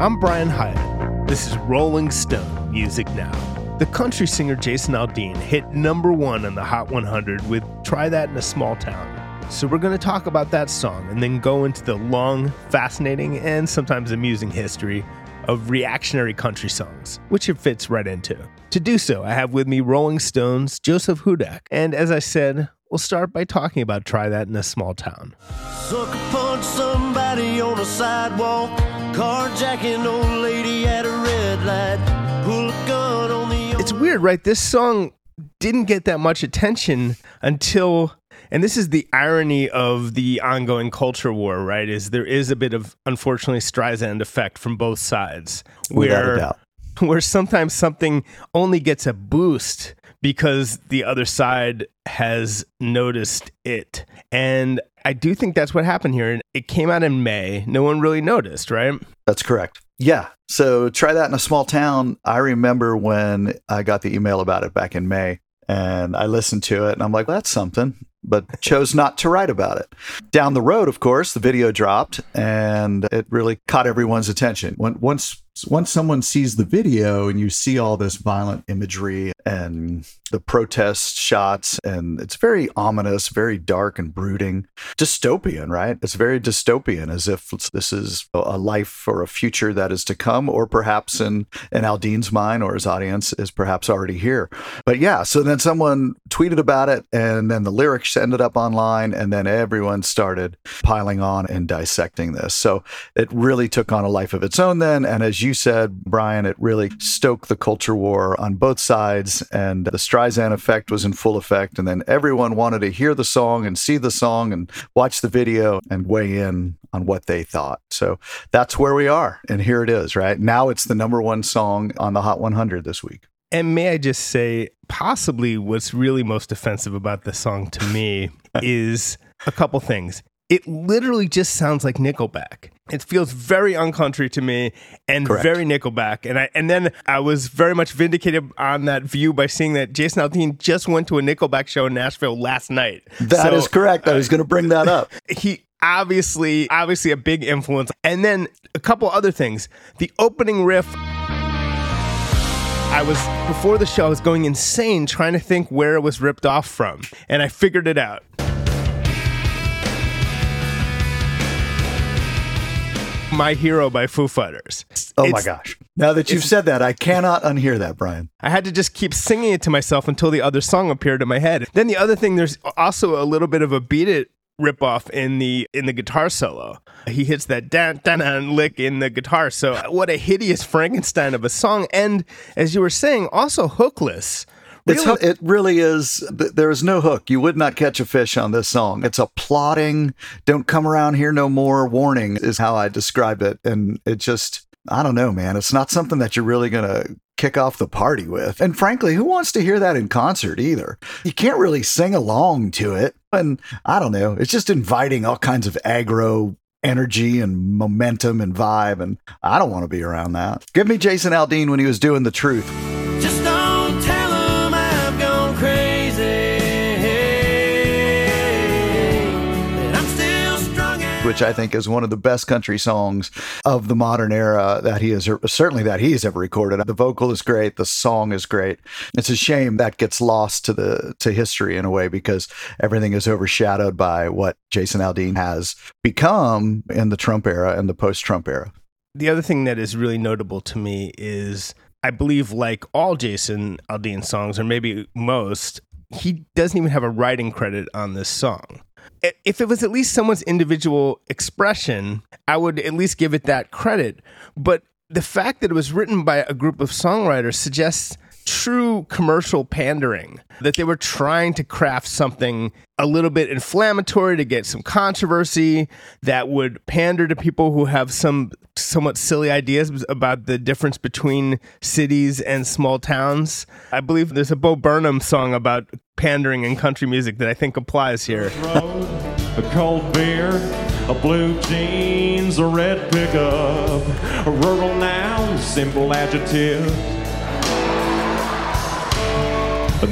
I'm Brian Hiatt. This is Rolling Stone Music Now. The country singer Jason Aldean hit number one on the Hot 100 with Try That in a Small Town. So we're going to talk about that song and then go into the long, fascinating, and sometimes amusing history of reactionary country songs, which it fits right into. To do so, I have with me Rolling Stones' Joseph Hudak. And as I said, we'll start by talking about Try That in a Small Town. Sucker punch somebody on a sidewalk. Carjacking old lady at a red light. Pull a gun on the. It's weird, right? This song didn't get that much attention until and this is the irony of the ongoing culture war, right? Is there is a bit of unfortunately Streisand effect from both sides, Without a where doubt. where sometimes something only gets a boost because the other side has noticed it, and I do think that's what happened here. And it came out in May. No one really noticed, right? That's correct. Yeah. So try that in a small town. I remember when I got the email about it back in May and I listened to it and I'm like, that's something, but chose not to write about it. Down the road, of course, the video dropped and it really caught everyone's attention. When, once once someone sees the video and you see all this violent imagery and the protest shots and it's very ominous very dark and brooding dystopian right? It's very dystopian as if this is a life or a future that is to come or perhaps in in aldean's mind or his audience is perhaps already here. But yeah so then someone tweeted about it and then the lyrics ended up online and then everyone started piling on and dissecting this. So it really took on a life of its own then and as you said brian it really stoked the culture war on both sides and the streisand effect was in full effect and then everyone wanted to hear the song and see the song and watch the video and weigh in on what they thought so that's where we are and here it is right now it's the number one song on the hot 100 this week And may I just say, possibly what's really most offensive about this song to me is a couple things. It literally just sounds like Nickelback. It feels very uncountry to me and Correct. very Nickelback. And I and then I was very much vindicated on that view by seeing that Jason Aldean just went to a Nickelback show in Nashville last night. That is So, correct. I was going to bring that up. He obviously obviously a big influence. And then a couple other things. The opening riff. I was before the show i was going insane trying to think where it was ripped off from. And i figured it out my hero by foo fighters oh my gosh now that you've said that i cannot unhear that brian I had to just keep singing it to myself until the other song appeared in my head. Then the other thing, there's also a little bit of a beat it ripoff in the in the guitar solo. He hits that dan dan dan lick in the guitar. So what a hideous Frankenstein of a song. And as you were saying, also hookless. Really- it really is. There is no hook. You would not catch a fish on this song. It's a plotting, don't come around here no more warning, is how I describe it. And it just, I don't know, man. It's not something that you're really going to kick off the party with. And frankly, who wants to hear that in concert either? You can't really sing along to it. And I don't know. It's just inviting all kinds of aggro energy and momentum and vibe. And I don't want to be around that. Give me Jason Aldean when he was doing the truth. Which I think is one of the best country songs of the modern era that he has certainly that he has ever recorded. The vocal is great, the song is great. It's a shame that gets lost to the to history in a way because everything is overshadowed by what Jason Aldean has become in the Trump era and the post-Trump era. The other thing that is really notable to me is I believe, like all Jason Aldean songs, or maybe most, he doesn't even have a writing credit on this song. If it was at least someone's individual expression, I would at least give it that credit. But the fact that it was written by a group of songwriters suggests true commercial pandering, that they were trying to craft something a little bit inflammatory to get some controversy that would pander to people who have some somewhat silly ideas about the difference between cities and small towns. I believe there's a Bo Burnham song about pandering in country music that I think applies here. A cold beer, a blue jeans, a red pickup, a rural noun, simple adjective.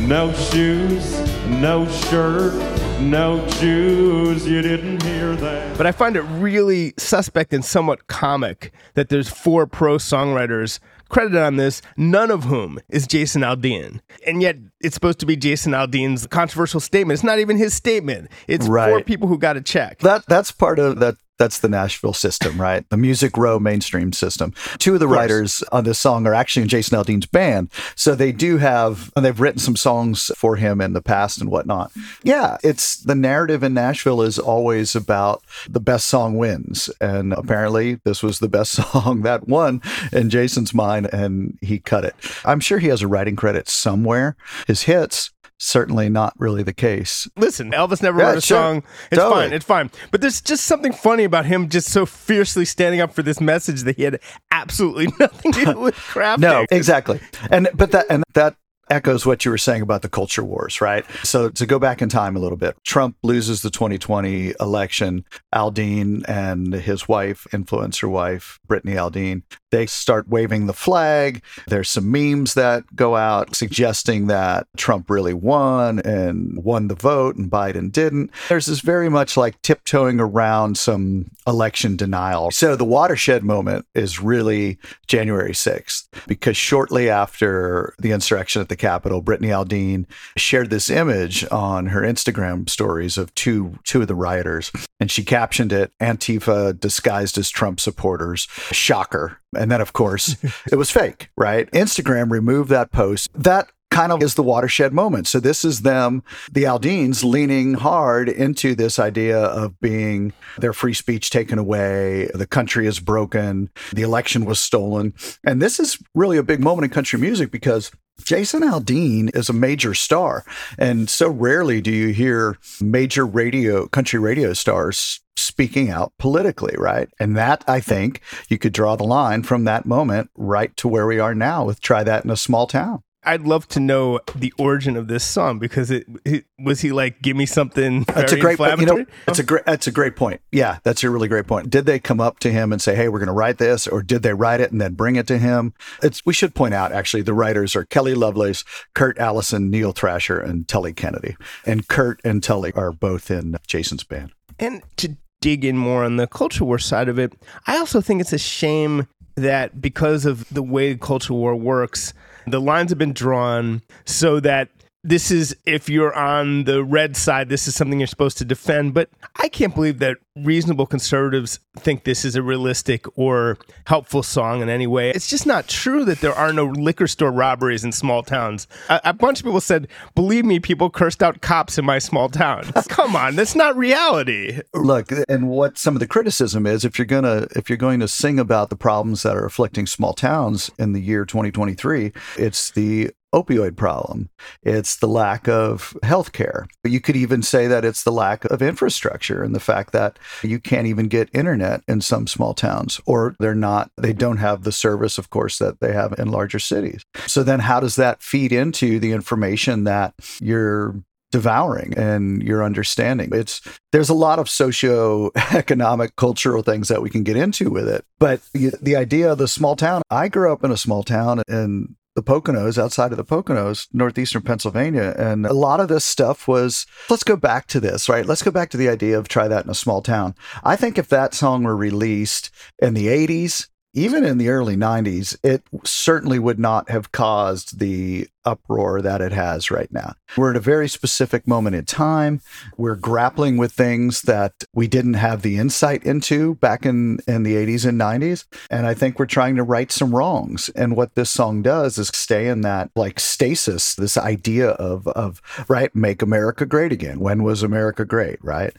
No shoes, no shirt, no shoes. You didn't hear that. But I find it really suspect and somewhat comic that there's four pro songwriters credited on this, none of whom is Jason Aldean. And yet it's supposed to be Jason Aldean's controversial statement. It's not even his statement. It's four people who got a check. That that's part of that. That's the Nashville system, right? The Music Row mainstream system. Two of the writers on this song are actually in Jason Aldean's band, so they do have, and they've written some songs for him in the past and whatnot. Yeah, it's the narrative in Nashville is always about the best song wins, and apparently this was the best song that won in Jason's mind, and he cut it. I'm sure he has a writing credit somewhere. His hits. Certainly not really the case. Listen, Elvis never Yeah, wrote a sure. song. It's Totally. fine. It's fine. But there's just something funny about him just so fiercely standing up for this message that he had absolutely nothing to do with crafting. No, exactly. And but that and that echoes what you were saying about the culture wars, right? So to go back in time a little bit, Trump loses the 2020 election. Aldean and his wife, influencer wife, Brittany Aldean, they start waving the flag. There's some memes that go out suggesting that Trump really won and won the vote and Biden didn't. There's this very much like tiptoeing around some election denial. So the watershed moment is really January 6th because shortly after the insurrection at the Capitol, Brittany Aldean shared this image on her Instagram stories of two two of the rioters and she captioned it Antifa disguised as Trump supporters. Shocker. And then of course, it was fake, right? Instagram removed that post. That kind of is the watershed moment. So this is them, the Aldeans, leaning hard into this idea of being their free speech taken away, the country is broken, the election was stolen. And this is really a big moment in country music because Jason Aldean is a major star. And so rarely do you hear major radio, country radio stars speaking out politically, right? And that, I think, you could draw the line from that moment right to where we are now with Try That in a Small Town. I'd love to know the origin of this song because it, it was he like give me something That's a great, you know, that's a great, that's a great point. Yeah, that's a really great point. Did they come up to him and say, "Hey, we're going to write this," or did they write it and then bring it to him? It's we should point out actually the writers are Kelly Lovelace, Kurt Allison, Neil Thrasher, and Tully Kennedy. And Kurt and Tully are both in Jason's band. And to dig in more on the culture war side of it, I also think it's a shame that because of the way culture war works, the lines have been drawn so that this is if you're on the red side, this is something you're supposed to defend. But I can't believe that reasonable conservatives think this is a realistic or helpful song in any way. It's just not true that there are no liquor store robberies in small towns. A, a bunch of people said, "Believe me, people cursed out cops in my small town." Come on, that's not reality. Look, and what some of the criticism is, if you're gonna if you're going to sing about the problems that are afflicting small towns in the year 2023, it's the opioid problem. It's the lack of health care. You could even say that it's the lack of infrastructure and the fact that you can't even get internet in some small towns, or they're not, they don't have the service, of course, that they have in larger cities. So then how does that feed into the information that you're devouring and your understanding. It's there's a lot of socio-economic cultural things that we can get into with it. But the, the idea of the small town, I grew up in a small town in the Poconos, outside of the Poconos, northeastern Pennsylvania. And a lot of this stuff was, let's go back to this, right? Let's go back to the idea of try that in a small town. I think if that song were released in the 80s, even in the early 90s, it certainly would not have caused the uproar that it has right now. We're at a very specific moment in time. We're grappling with things that we didn't have the insight into back in, in the 80s and 90s. And I think we're trying to right some wrongs. And what this song does is stay in that like stasis, this idea of, of right, make America great again. When was America great, right?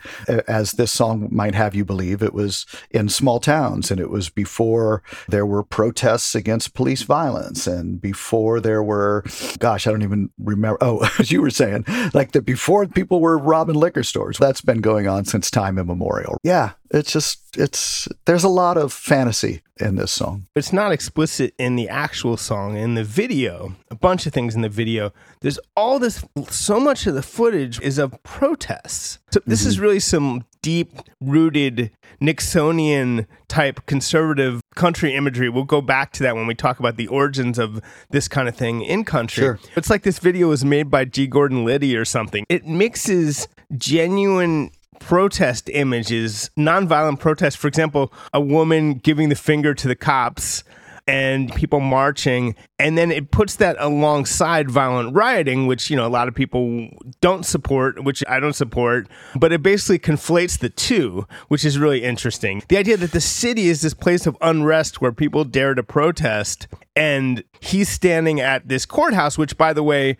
As this song might have you believe, it was in small towns and it was before there were protests against police violence and before there were gosh, I don't even remember. Oh, as you were saying, like the before people were robbing liquor stores. That's been going on since time immemorial. Yeah, it's just it's there's a lot of fantasy in this song. It's not explicit in the actual song. In the video, a bunch of things in the video. There's all this. So much of the footage is of protests. So this mm-hmm. is really some deep rooted Nixonian type conservative country imagery. We'll go back to that when we talk about the origins of this kind of thing in country. Sure. It's like this video was made by G. Gordon Liddy or something. It mixes genuine protest images, nonviolent protest. For example, a woman giving the finger to the cops and people marching and then it puts that alongside violent rioting which you know a lot of people don't support which I don't support but it basically conflates the two which is really interesting. The idea that the city is this place of unrest where people dare to protest and he's standing at this courthouse which by the way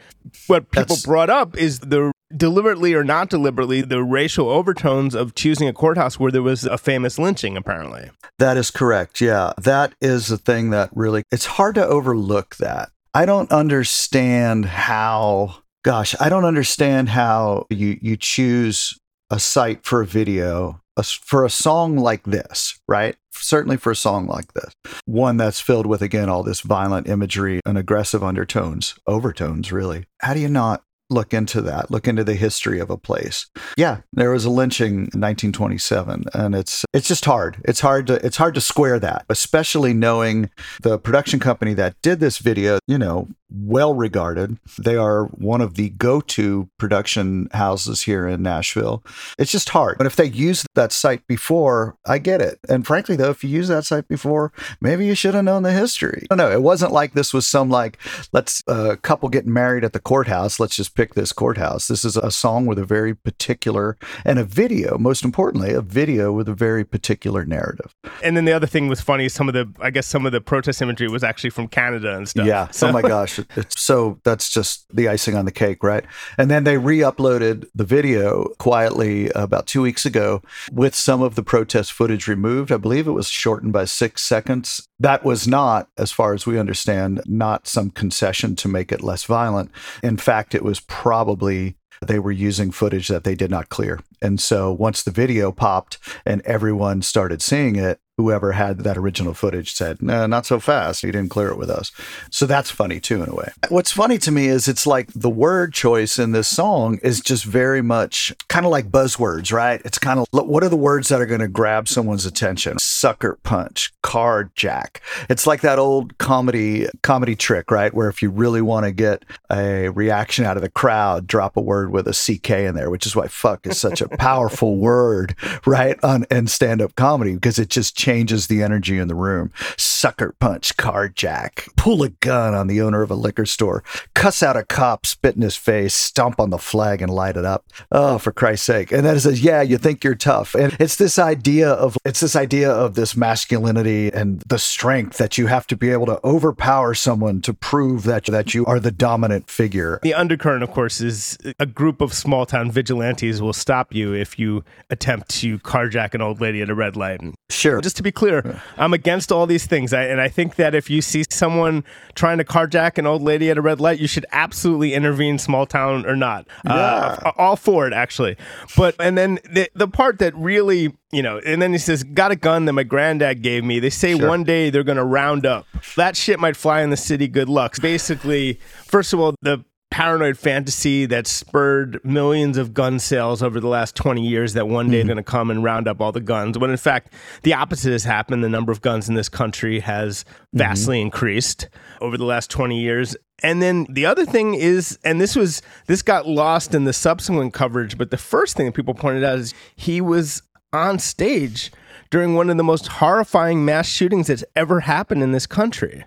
what people That's... brought up is the deliberately or not deliberately the racial overtones of choosing a courthouse where there was a famous lynching apparently. That is correct yeah. That is the thing that really it's hard to overlook that. I don't understand how gosh i don't understand how you you choose a site for a video a, for a song like this right? Certainly for a song like this. One that's filled with again all this violent imagery and aggressive undertones overtones really. How do you not look into that, look into the history of a place. Yeah, there was a lynching in 1927 and it's it's just hard. It's hard to it's hard to square that, especially knowing the production company that did this video, you know, well regarded. They are one of the go to production houses here in Nashville. It's just hard. But if they used that site before, I get it. And frankly, though, if you use that site before, maybe you should have known the history. No, no, it wasn't like this was some like, let's a uh, couple getting married at the courthouse. Let's just pick this courthouse. This is a song with a very particular and a video, most importantly, a video with a very particular narrative. And then the other thing was funny. Some of the, I guess, some of the protest imagery was actually from Canada and stuff. Yeah. So. Oh my gosh. It's, so that's just the icing on the cake, right? And then they re uploaded the video quietly about two weeks ago with some of the protest footage removed. I believe it was shortened by six seconds. That was not, as far as we understand, not some concession to make it less violent. In fact, it was probably they were using footage that they did not clear. And so once the video popped and everyone started seeing it, whoever had that original footage said, no, not so fast. You didn't clear it with us. So that's funny too, in a way. What's funny to me is it's like the word choice in this song is just very much kind of like buzzwords, right? It's kind of what are the words that are going to grab someone's attention? Sucker punch, carjack. It's like that old comedy comedy trick, right? Where if you really want to get a reaction out of the crowd, drop a word with a CK in there, which is why fuck is such a powerful word, right? On in stand-up comedy because it just changes the energy in the room. Sucker punch, carjack, pull a gun on the owner of a liquor store, cuss out a cop, spit in his face, stomp on the flag and light it up. Oh, for Christ's sake. And then it says, yeah, you think you're tough. And it's this idea of, it's this idea of this masculinity and the strength that you have to be able to overpower someone to prove that, that you are the dominant figure. The undercurrent, of course, is a group of small town vigilantes will stop you if you attempt to carjack an old lady at a red light. Sure. Just to be clear, I'm against all these things. I, and I think that if you see someone trying to carjack an old lady at a red light, you should absolutely intervene, small town or not. Uh, yeah. Uh, all for it, actually. But, and then the, the part that really, you know, and then he says, got a gun that my granddad gave me. They say sure. one day they're going to round up. That shit might fly in the city. Good luck. Basically, first of all, the paranoid fantasy that spurred millions of gun sales over the last 20 years that one day mm-hmm. they're going to come and round up all the guns when in fact the opposite has happened the number of guns in this country has vastly mm-hmm. increased over the last 20 years and then the other thing is and this was this got lost in the subsequent coverage but the first thing that people pointed out is he was on stage during one of the most horrifying mass shootings that's ever happened in this country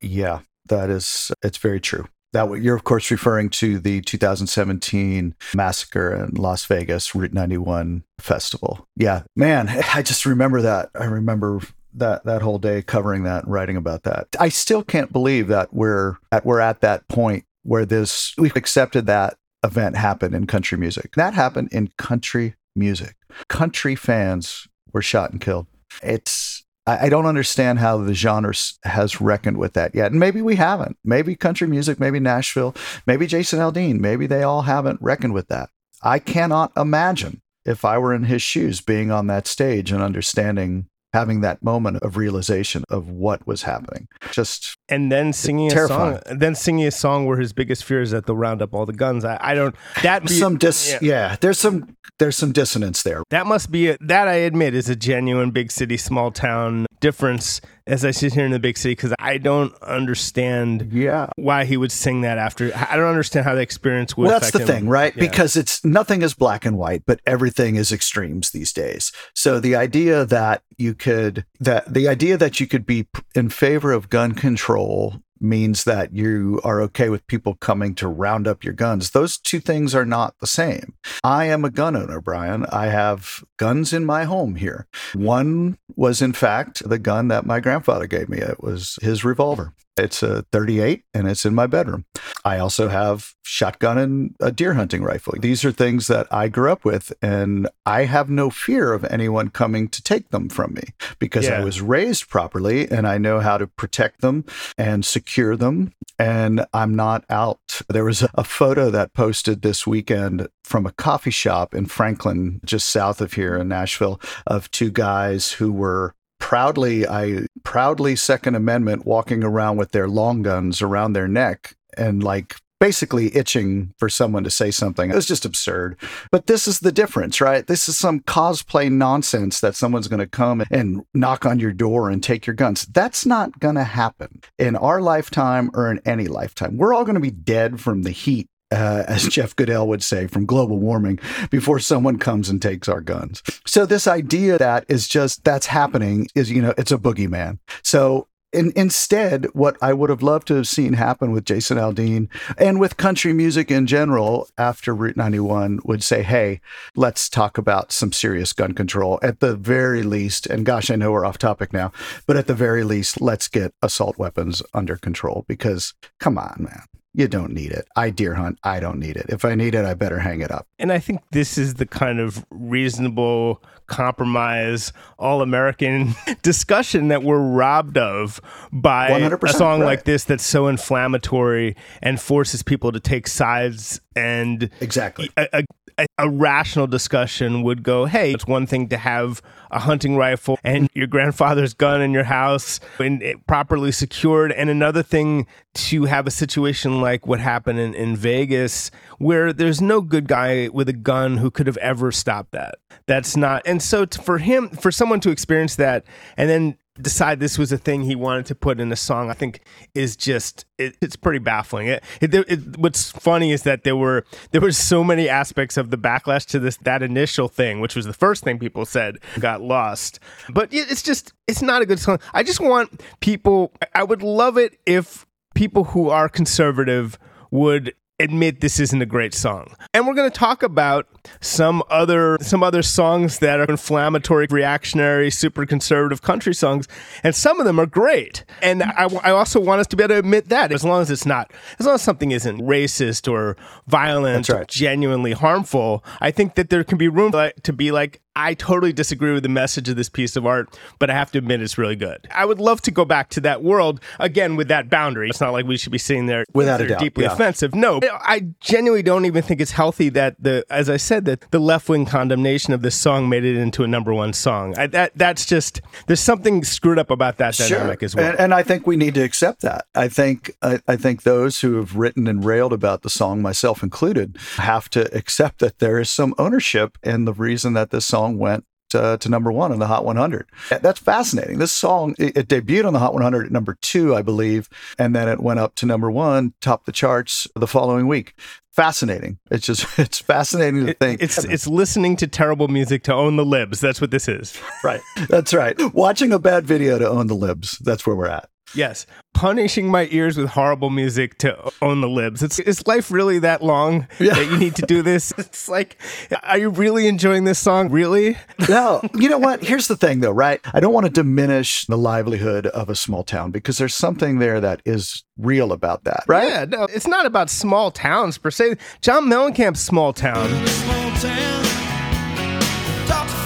yeah that is it's very true That you're of course referring to the 2017 massacre in Las Vegas Route 91 festival. Yeah, man, I just remember that. I remember that that whole day covering that and writing about that. I still can't believe that we're at we're at that point where this we've accepted that event happened in country music. That happened in country music. Country fans were shot and killed. It's I, I don't understand how the genre has reckoned with that yet. And maybe we haven't. Maybe country music, maybe Nashville, maybe Jason Aldean, maybe they all haven't reckoned with that. I cannot imagine if I were in his shoes being on that stage and understanding having that moment of realization of what was happening. Just and then singing Terrifying. a song, then singing a song where his biggest fear is that they'll round up all the guns. I, I don't. That be, some dis yeah. yeah. there's some there's some dissonance there. That must be a, that I admit is a genuine big city small town difference as I sit here in the big city because I don't understand Yeah. why he would sing that after. I don't understand how the experience would. Well, that's the him. thing, right? Yeah. Because it's nothing is black and white, but everything is extremes these days. So the idea that you could that the idea that you could be in favor of gun control means that you are okay with people coming to round up your guns. Those two things are not the same. I am a gun owner, Brian. I have guns in my home here. One was, in fact, the gun that my grandfather gave me. It was his revolver. It's a 38 and it's in my bedroom. I also have shotgun and a deer hunting rifle. These are things that I grew up with and I have no fear of anyone coming to take them from me because I was raised properly and I know how to protect them and secure them and I'm not out. There was a, a photo that posted this weekend from a coffee shop in Franklin just south of here in Nashville of two guys who were proudly I proudly second amendment walking around with their long guns around their neck and like basically itching for someone to say something. It was just absurd. But this is the difference, right? This is some cosplay nonsense that someone's going to come and knock on your door and take your guns. That's not going to happen in our lifetime or in any lifetime. We're all going to be dead from the heat uh, as Jeff Goodell would say, from global warming before someone comes and takes our guns. So this idea that is just that's happening is you know it's a boogeyman. So. In, instead, what I would have loved to have seen happen with Jason Aldean and with country music in general after Route 91 would say, hey, let's talk about some serious gun control at the very least. And gosh, I know we're off topic now, but at the very least, let's get assault weapons under control because come on, man. You don't need it. I deer hunt. I don't need it. If I need it, I better hang it up. And I think this is the kind of reasonable compromise, all American discussion that we're robbed of by a song right. like this that's so inflammatory and forces people to take sides. And Exactly. a, a, a, a rational discussion would go, hey, it's one thing to have a hunting rifle and your grandfather's gun in your house and it properly secured, and another thing to have a situation like what happened in, in Vegas where there's no good guy with a gun who could have ever stopped that. That's not, and so t- for him, for someone to experience that and then decide this was a thing he wanted to put in a song i think is just it, it's pretty baffling. It, it, it- what's funny is that there were there were so many aspects of the backlash to this that initial thing which was the first thing people said got lost. But it- it's just it's not a good song. I just want people i would love it if people who are conservative would admit this isn't a great song. And we're going to talk about some other some other songs that are inflammatory, reactionary, super conservative country songs, and some of them are great. And I, I also want us to be able to admit that as long as it's not as long as something isn't racist or violent right. or genuinely harmful, I think that there can be room to be like I totally disagree with the message of this piece of art, but I have to admit it's really good. I would love to go back to that world again with that boundary. It's not like we should be sitting there Without a doubt, deeply yeah. offensive. No, I genuinely don't even think it's healthy that the, as I said, that the left wing condemnation of this song made it into a number one song. I, that that's just there's something screwed up about that dynamic as well. And, and I think we need to accept that. I think I, I think those who have written and railed about the song, myself included, have to accept that there is some ownership in the reason that this song went. Uh, to number one on the Hot 100. That's fascinating. This song it, it debuted on the Hot 100 at number two, I believe, and then it went up to number one, topped the charts the following week. Fascinating. It's just it's fascinating to It- think. it's it's listening to terrible music to own the libs. That's what this is. right. That's right. Watching a bad video to own the libs. That's where we're at. Yes. Punishing my ears with horrible music to own the libs. It's is life really that long Yeah. that you need to do this? It's like, are you really enjoying this song? Really? no, you know what? Here's the thing, though, right? I don't want to diminish the livelihood of a small town because there's something there that is real about that, right? Yeah, no, it's not about small towns per se. John Mellencamp's small town. small town.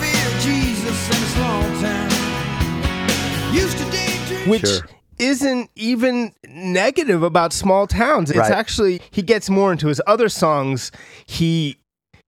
Fear Jesus small town. Used to daydream. which Sure. Isn't even negative about small towns. It's Right. actually he gets more into his other songs. He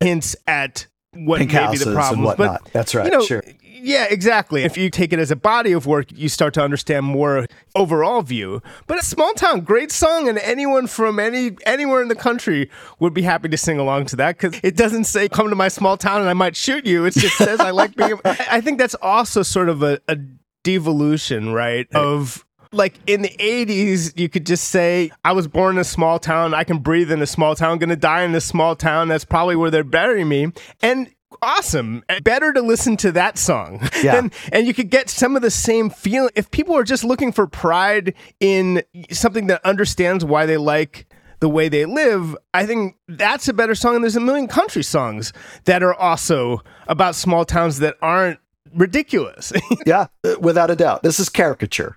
hints at what Pink may be the problems. But That's right, You know, sure. Yeah, exactly. If you take it as a body of work, you start to understand more overall view. But a small town, great song, and anyone from any anywhere in the country would be happy to sing along to that because it doesn't say "come to my small town and I might shoot you." It just says I like being. I I think that's also sort of a, a devolution, right? Of like in the 80s, you could just say, I was born in a small town. I can breathe in a small town. going to die in a small town. That's probably where they're burying me. And awesome. Better to listen to that song. Yeah. and, and you could get some of the same feeling. If people are just looking for pride in something that understands why they like the way they live, I think that's a better song. And there's a million country songs that are also about small towns that aren't ridiculous. Yeah, without a doubt. This is caricature.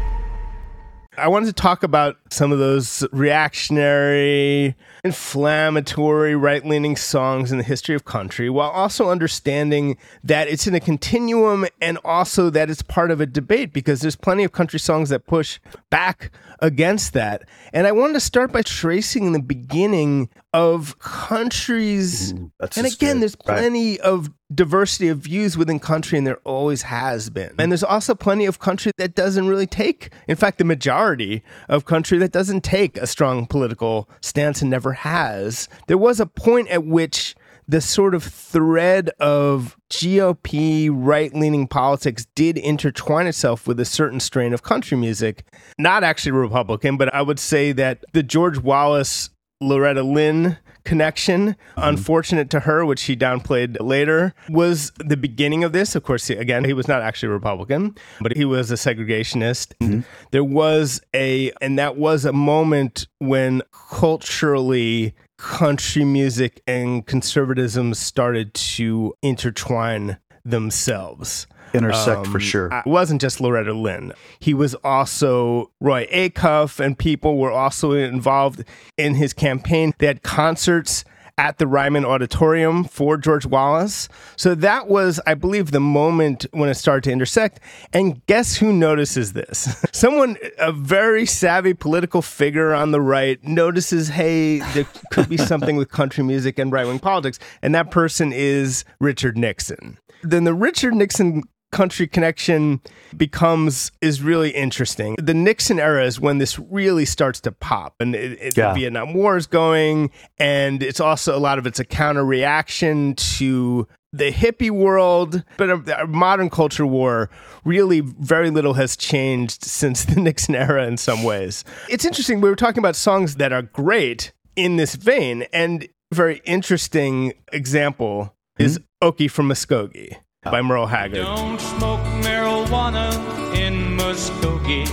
I wanted to talk about some of those reactionary, inflammatory, right leaning songs in the history of country while also understanding that it's in a continuum and also that it's part of a debate because there's plenty of country songs that push back against that. And I wanted to start by tracing the beginning of countries. that's and again, good. there's Right. plenty of diversity of views within country, and there always has been. And there's also plenty of country that doesn't really take, in fact, the majority of country that doesn't take a strong political stance and never has. There was a point at which the sort of thread of GOP right leaning politics did intertwine itself with a certain strain of country music. Not actually Republican, but I would say that the George Wallace Loretta Lynn connection, mm-hmm. unfortunate to her, which she downplayed later, was the beginning of this. Of course, he- again, he was not actually a Republican, but he was a segregationist. And There was a, and that was a moment when culturally country music and conservatism started to intertwine themselves. Intersect for Um, sure. It wasn't just Loretta Lynn. He was also Roy Acuff, and people were also involved in his campaign. They had concerts at the Ryman Auditorium for George Wallace. So that was, I believe, the moment when it started to intersect. And guess who notices this? Someone, a very savvy political figure on the right, notices, hey, there could be something with country music and right wing politics. And that person is Richard Nixon. Then the Richard Nixon country connection becomes is really interesting. The Nixon era is when this really starts to pop, and it, it, Yeah. the Vietnam War is going, and it's also a lot of it's a counter reaction to the hippie world, but uh, a, a uh, modern culture war. Really, very little has changed since the Nixon era in some ways. It's interesting. We were talking about songs that are great in this vein, and very interesting example hmm? is Okie from Muskogee by Merle Haggard. Don't smoke marijuana in Muskogee.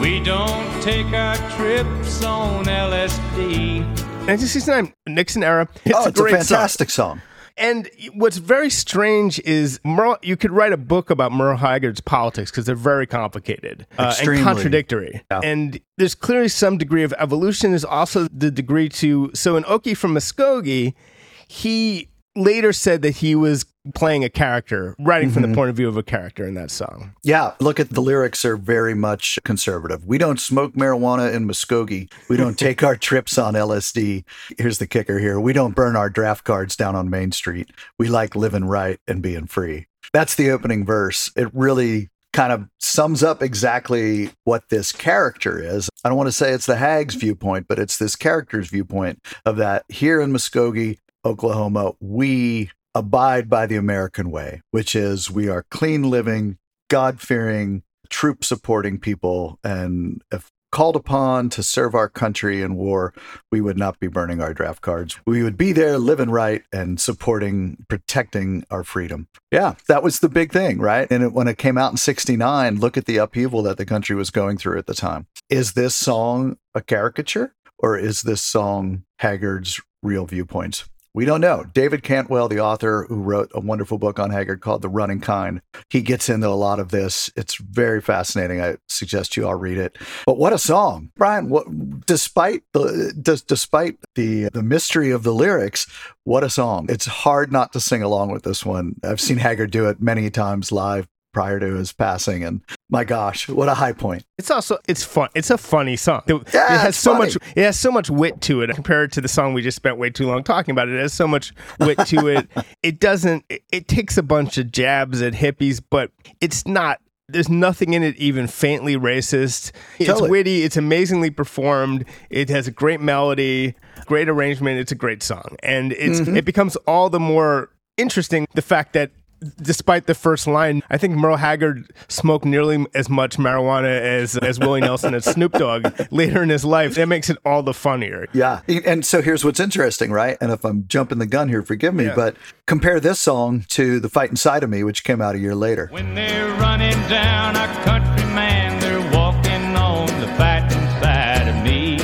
We don't take our trips on LSD. 1969 Nixon era. It's oh, a it's a great song. fantastic song. And what's very strange is Merle, you could write a book about Merle Haggard's politics because they're very complicated uh, and contradictory. Yeah. And there's clearly some degree of evolution. Is also the degree to so in Okie from Muskogee, he later said that he was playing a character, writing from the mm-hmm. point of view of a character in that song. Yeah, look at the lyrics are very much conservative. We don't smoke marijuana in Muskogee. We don't take our trips on LSD. Here's the kicker here. We don't burn our draft cards down on Main Street. We like living right and being free. That's the opening verse. It really kind of sums up exactly what this character is. I don't want to say it's the Hags viewpoint, but it's this character's viewpoint of that here in Muskogee, Oklahoma, we abide by the American way, which is we are clean living, God fearing, troop supporting people. And if called upon to serve our country in war, we would not be burning our draft cards. We would be there living right and supporting, protecting our freedom. Yeah, that was the big thing, right? And it, when it came out in 69, look at the upheaval that the country was going through at the time. Is this song a caricature or is this song Haggard's real viewpoints? We don't know. David Cantwell, the author who wrote a wonderful book on Haggard called The Running Kind, he gets into a lot of this. It's very fascinating. I suggest you all read it. But what a song, Brian! What, despite the des, despite the the mystery of the lyrics, what a song! It's hard not to sing along with this one. I've seen Haggard do it many times live prior to his passing, and my gosh, what a high point! It's also it's fun. It's a funny song. It, Yeah, it has so funny. much. It has so much wit to it compared to the song we just spent way too long talking about. It has so much wit to it. It doesn't. It, it takes a bunch of jabs at hippies, but it's not. There's nothing in it even faintly racist. It's Totally. witty. It's amazingly performed. It has a great melody, great arrangement. It's a great song, and it's Mm-hmm. it becomes all the more interesting the fact that despite the first line, I think Merle Haggard smoked nearly as much marijuana as as Willie Nelson and Snoop Dogg later in his life. That makes it all the funnier. Yeah. And so here's what's interesting, right? And if I'm jumping the gun here, forgive me, but compare this song to The Fighting Side of Me, which came out a year later. When they're running down our country, man, they're walking on the fighting side of me.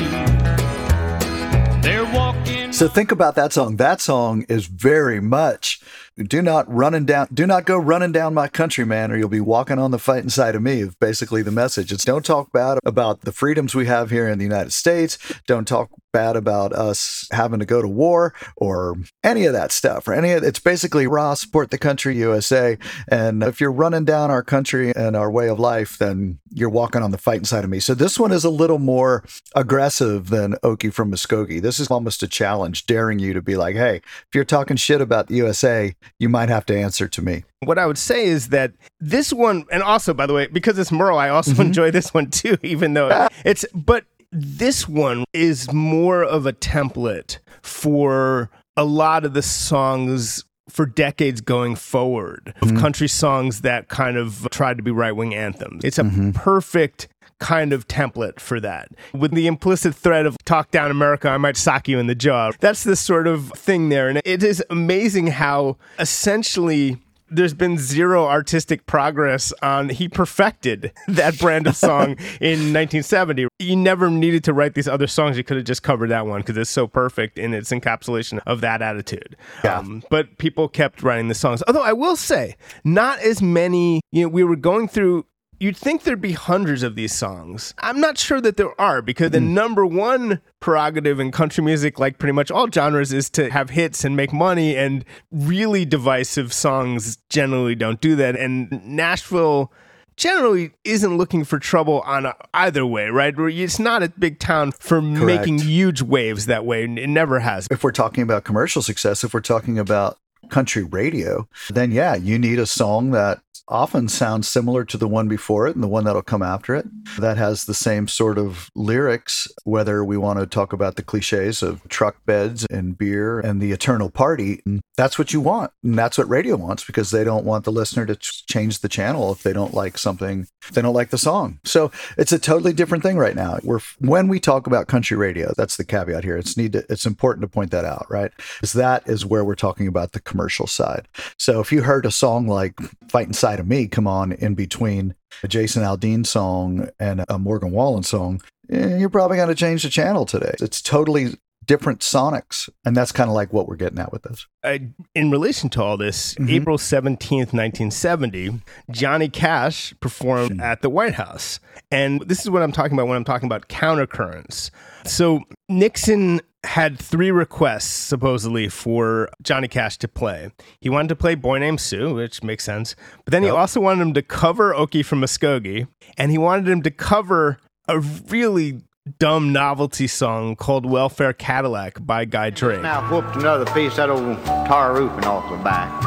They're walking. So think about that song. That song is very much do not running down do not go running down my country man or you'll be walking on the fighting side of me basically the message. It's don't talk bad about the freedoms we have here in the United States. Don't talk bad about us having to go to war or any of that stuff or any of it's basically raw support the country USA and if you're running down our country and our way of life then you're walking on the fighting side of me. So this one is a little more aggressive than Okie from Muskogee. This is almost a challenge daring you to be like, "Hey, if you're talking shit about the USA, you might have to answer to me." What I would say is that this one, and also by the way, because it's Merle, I also mm-hmm. enjoy this one too, even though it's. But this one is more of a template for a lot of the songs for decades going forward of mm-hmm. country songs that kind of tried to be right wing anthems. It's a mm-hmm. perfect kind of template for that. With the implicit threat of talk down America, I might sock you in the jaw. That's the sort of thing there. And it is amazing how essentially there's been zero artistic progress on he perfected that brand of song in 1970 you never needed to write these other songs. You could have just covered that one because it's so perfect in its encapsulation of that attitude. Um, but people kept writing the songs. Although i will say not as many you know we were going through You'd think there'd be hundreds of these songs. I'm not sure that there are because the hmm. number one prerogative in country music, like pretty much all genres, is to have hits and make money. And really divisive songs generally don't do that. And Nashville generally isn't looking for trouble on a, either way, right? It's not a big town for making huge waves that way. It never has. If we're talking about commercial success, if we're talking about country radio, then yeah, you need a song that often sounds similar to the one before it and the one that'll come after it that has the same sort of lyrics whether we want to talk about the cliches of truck beds and beer and the eternal party that's what you want and that's what radio wants because they don't want the listener to ch- change the channel if they don't like something they don't like the song. So it's a totally different thing right now. We're when we talk about country radio that's the caveat here. It's need to, it's important to point that out right? Because that is where we're talking about the commercial side. So if you heard a song like fighting side of me come on in between a jason aldean song and a morgan wallen song eh, you're probably going to change the channel today it's totally different sonics. And that's kind of like what we're getting at with this. Uh, in relation to all this, Mhm. April 17th, 1970, Johnny Cash performed at the White House. And this is what I'm talking about when I'm talking about countercurrents. So Nixon had three requests supposedly for Johnny Cash to play. He wanted to play Boy Named Sue, which makes sense. But then he also wanted him to cover Okie from Muskogee, and he wanted him to cover a really dumb novelty song called Welfare Cadillac by Guy Drake. Now whooped another piece of that old tar roofing off the back.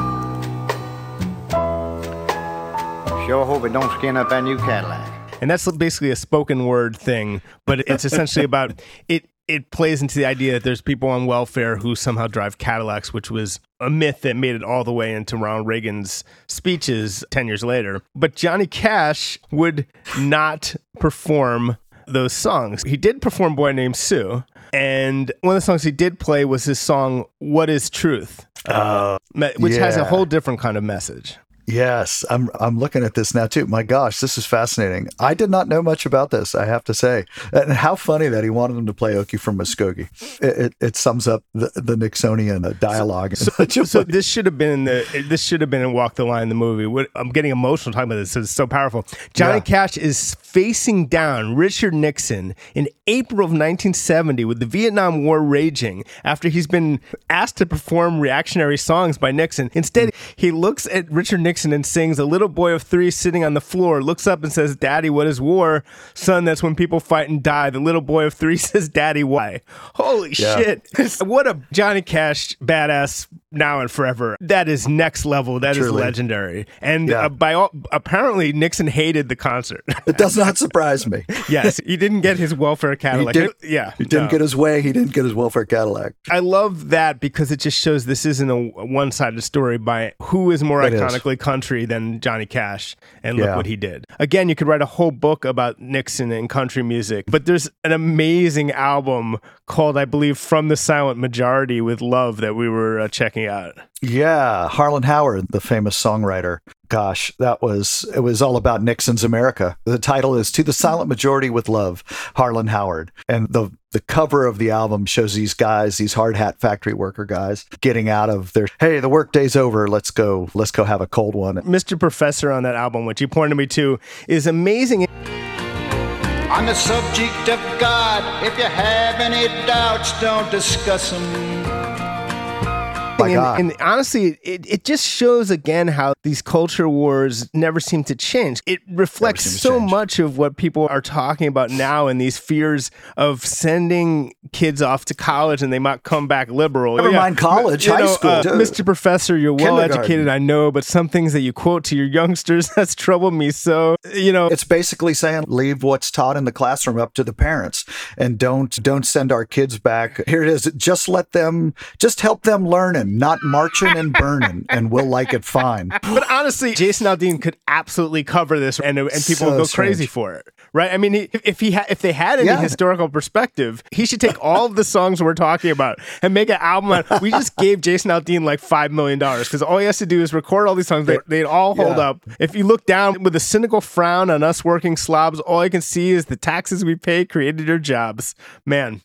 Sure hope it don't skin up that new Cadillac. and that's basically a spoken word thing but it's essentially about it it plays into the idea that there's people on welfare who somehow drive cadillacs which was a myth that made it all the way into ronald reagan's speeches 10 years later. But johnny cash would not perform those songs. He did perform boy named sue and one of the songs he did play was his song what is truth? Uh, me- which has a whole different kind of message Yes, I'm I'm looking at this now too. My gosh, this is fascinating. I did not know much about this, I have to say. And how funny that he wanted him to play Okie from Muskogee. It, it, it sums up the, the Nixonian uh, dialogue. such a so this should have been in the this should have been in Walk the Line the movie. What, I'm getting emotional talking about this. It's so powerful. Johnny Yeah. Cash is facing down Richard Nixon in April of 1970 with the Vietnam War raging after he's been asked to perform reactionary songs by Nixon. Instead, he looks at Richard Nixon and sings "A little boy of three sitting on the floor looks up and says, "Daddy, what is war? Son, that's when people fight and die." The little boy of three says, "Daddy, why?" Holy Yeah. shit! what a Johnny Cash badass now and forever. That is next level. That is Truly. legendary. And Yeah. uh, by all apparently Nixon hated the concert. It does not surprise me. yes, he didn't get his welfare He, Cadillac. did, yeah, he didn't no. get his way. He didn't get his welfare Cadillac. I love that because it just shows this isn't a one-sided story by who is more It is. iconically country than Johnny Cash, and look Yeah. what he did. Again, you could write a whole book about Nixon and country music, but there's an amazing album called, I believe, "From the Silent Majority" with Love that we were uh, checking out. Yeah, Harlan Howard, the famous songwriter. Gosh, that was it was all about Nixon's America. The title is To the Silent Majority with Love, Harlan Howard. And the the cover of the album shows these guys, these hard hat factory worker guys, getting out of their hey, the workday's over, let's go, let's go have a cold one. Mr. Professor on that album, which you pointed me to, is amazing. On the subject of God, if you have any doubts, don't discuss them. And, and honestly, it, it just shows again how these culture wars never seem to change. It reflects so change. much of what people are talking about now and these fears of sending kids off to college and they might come back liberal. Never mind college, You high know, school, uh, too. Mr. Professor, you're well educated, I know, but some things that you quote to your youngsters that's troubled me. So, you know, It's basically saying leave what's taught in the classroom up to the parents and don't don't send our kids back. Here it is. Just let them just help them learning, not marching and burning, and we'll like it fine. But honestly, Jason Aldean could absolutely cover this, and and people So would go crazy for it, right? I mean, if he ha- if they had any Yeah. historical perspective, he should take all of the songs we're talking about and make an album. Out. We just gave Jason Aldean like five million dollars because all he has to do is record all these songs. They, they'd all hold Yeah. up. If you look down with a cynical frown on us working slobs, all I can see is the taxes we pay created your jobs, man.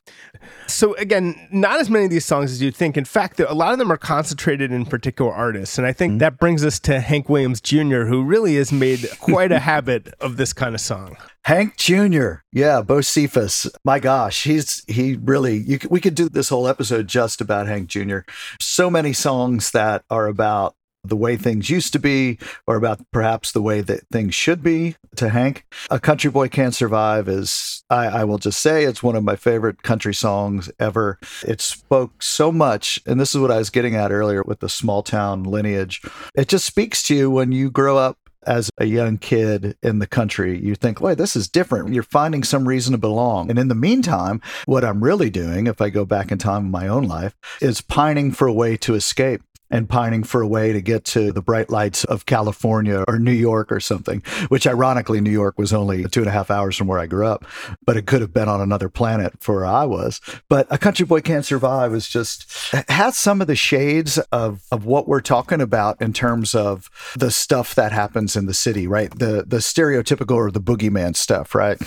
So again, not as many of these songs as you'd think. In fact, a lot of them are concentrated in particular artists, and I think mm-hmm. that brings us to Hank Williams Jr., who really has made quite a habit of this kind of song. Hank Jr. Yeah, Bocephus. My gosh, he's he really. You, we could do this whole episode just about Hank Jr. So many songs that are about the way things used to be, or about perhaps the way that things should be to Hank. A Country Boy Can't Survive is, I, I will just say, it's one of my favorite country songs ever. It spoke so much, and this is what I was getting at earlier with the small town lineage. It just speaks to you when you grow up as a young kid in the country, you think, wait, this is different. You're finding some reason to belong. And in the meantime, what I'm really doing, if I go back in time in my own life, is pining for a way to escape and pining for a way to get to the bright lights of California or New York or something, which ironically, New York was only two and a half hours from where I grew up, but it could have been on another planet for where I was. But A Country Boy Can't Survive is just, has some of the shades of, of what we're talking about in terms of the stuff that happens in the city, right? The, the stereotypical or the boogeyman stuff, right?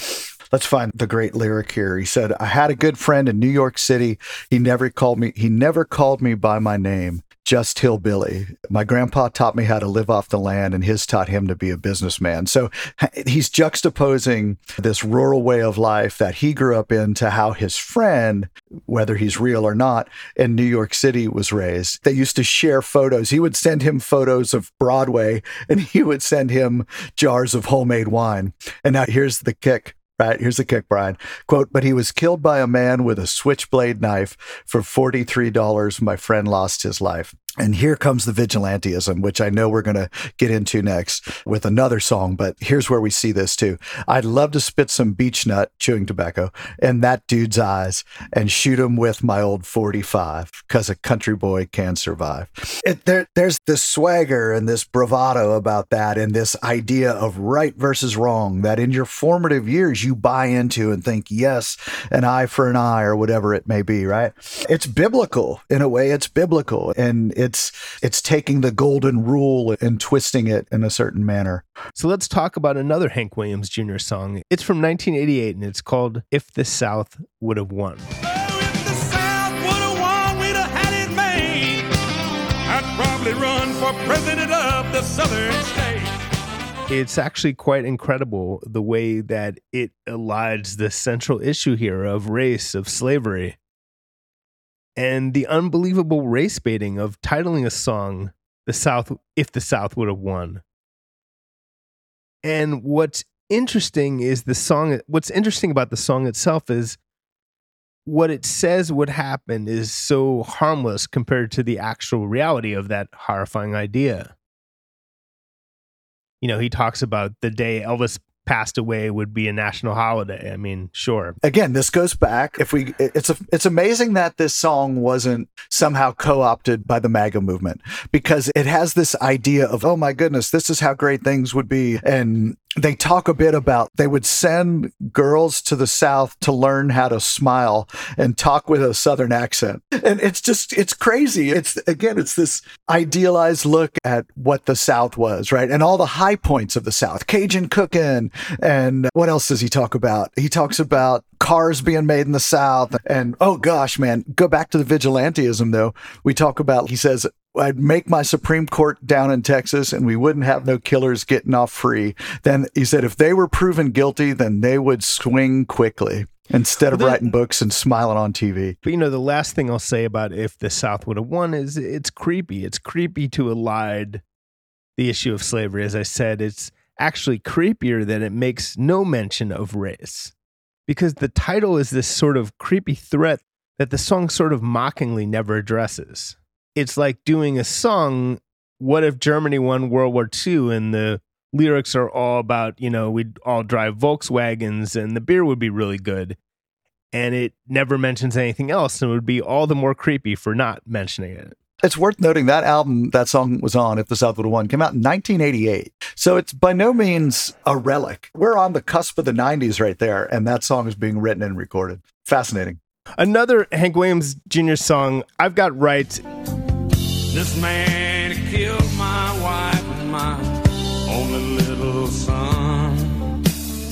Let's find the great lyric here. He said, I had a good friend in New York City. He never called me, he never called me by my name just hillbilly. My grandpa taught me how to live off the land, and his taught him to be a businessman. So he's juxtaposing this rural way of life that he grew up in to how his friend, whether he's real or not, in New York City was raised. They used to share photos. He would send him photos of Broadway, and he would send him jars of homemade wine. And now here's the kick. Right. Here's the kick, Brian. Quote, but he was killed by a man with a switchblade knife. For $43, my friend lost his life. And here comes the vigilantism, which I know we're going to get into next with another song, but here's where we see this too. I'd love to spit some beech nut, chewing tobacco, in that dude's eyes and shoot him with my old 45 because a country boy can survive. It, there, there's this swagger and this bravado about that and this idea of right versus wrong that in your formative years you buy into and think, yes, an eye for an eye or whatever it may be, right? It's biblical in a way, it's biblical. And it it's it's taking the golden rule and twisting it in a certain manner. So let's talk about another Hank Williams Jr. song. It's from 1988 and it's called "If the South Would Have Won." probably run for president of the southern state. It's actually quite incredible the way that it elides the central issue here of race, of slavery and the unbelievable race baiting of titling a song the South if the South would have won. And what's interesting is the song what's interesting about the song itself is what it says would happen is so harmless compared to the actual reality of that horrifying idea. You know, he talks about the day Elvis passed away would be a national holiday. I mean, sure. Again, this goes back. If we, it's a, it's amazing that this song wasn't somehow co-opted by the MAGA movement because it has this idea of, oh my goodness, this is how great things would be, and they talk a bit about they would send girls to the South to learn how to smile and talk with a Southern accent. And it's just, it's crazy. It's, again, it's this idealized look at what the South was, right? And all the high points of the South Cajun cooking. And what else does he talk about? He talks about cars being made in the South. And oh gosh, man, go back to the vigilantism though. We talk about, he says, I'd make my Supreme Court down in Texas and we wouldn't have no killers getting off free. Then he said if they were proven guilty, then they would swing quickly instead of writing books and smiling on TV. But you know, the last thing I'll say about if the South would have won is it's creepy. It's creepy to elide the issue of slavery. As I said, it's actually creepier that it makes no mention of race because the title is this sort of creepy threat that the song sort of mockingly never addresses it's like doing a song. What if Germany won World War II and the lyrics are all about, you know, we'd all drive Volkswagens and the beer would be really good. And it never mentions anything else and it would be all the more creepy for not mentioning it. It's worth noting that album that song was on, If the South Would Have Won, came out in 1988. So it's by no means a relic. We're on the cusp of the 90s right there, and that song is being written and recorded. Fascinating. Another Hank Williams Jr. song, I've Got Rights. This man killed my wife and my only little son.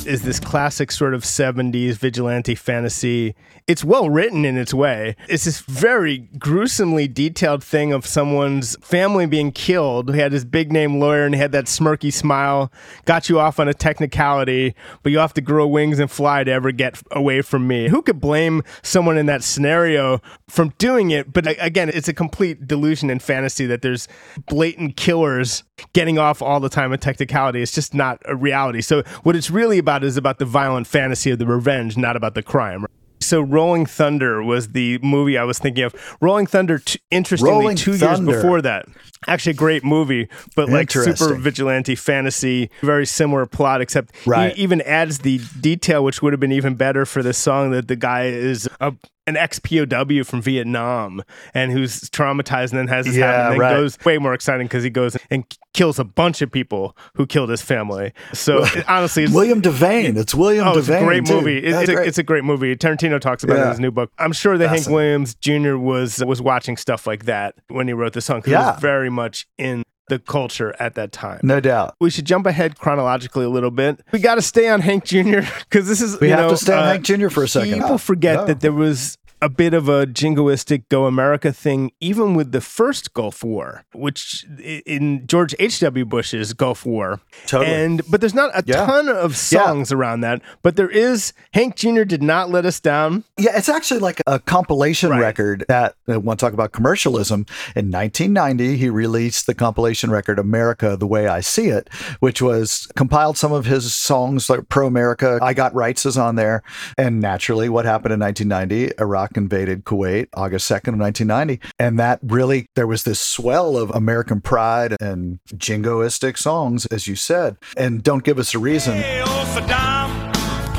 Is this classic sort of 70s vigilante fantasy it's well written in its way. It's this very gruesomely detailed thing of someone's family being killed. He had his big name lawyer and he had that smirky smile, got you off on a technicality, but you have to grow wings and fly to ever get away from me. Who could blame someone in that scenario from doing it? But again, it's a complete delusion and fantasy that there's blatant killers getting off all the time in technicality. It's just not a reality. So what it's really about is about the violent fantasy of the revenge, not about the crime. So Rolling Thunder was the movie I was thinking of. Rolling Thunder, t- interestingly, Rolling two Thunder. years before that. Actually, a great movie, but like super vigilante fantasy, very similar plot, except Right. he even adds the detail, which would have been even better for this song, that the guy is a an ex POW from Vietnam and who's traumatized and then has this Yeah, happen and right. goes way more exciting because he goes and kills a bunch of people who killed his family. So honestly, it's, William Devane. It's William Oh, Devane. it's a great too. movie. It- Yeah, it's, a, great. it's a great movie. Tarantino talks about it in his new book. I'm sure that Hank Williams Jr. was was watching stuff like that when he wrote the song. 'cause It Yeah. was very much in the culture at that time. No doubt. We should jump ahead chronologically a little bit. We got to stay on Hank Jr. because this is We you have know, to stay on uh, Hank Jr. for a second. People Oh, forget no. that there was a bit of a jingoistic Go America thing, even with the first Gulf War, which in George H.W. Bush's Gulf War. Totally. And but there's not a Yeah. ton of songs around that, but there is Hank Jr. did not let us down. Yeah, it's actually like a compilation record that uh, I want to talk about commercialism. In 1990, he released the compilation record America the Way I See It, which was compiled some of his songs like Pro America. I Got Rights is on there. And naturally, what happened in 1990? Iraq invaded Kuwait August 2nd of 1990. And that really, there was this swell of American pride and jingoistic songs, as you said. And Don't Give Us a Reason. Hey, Saddam,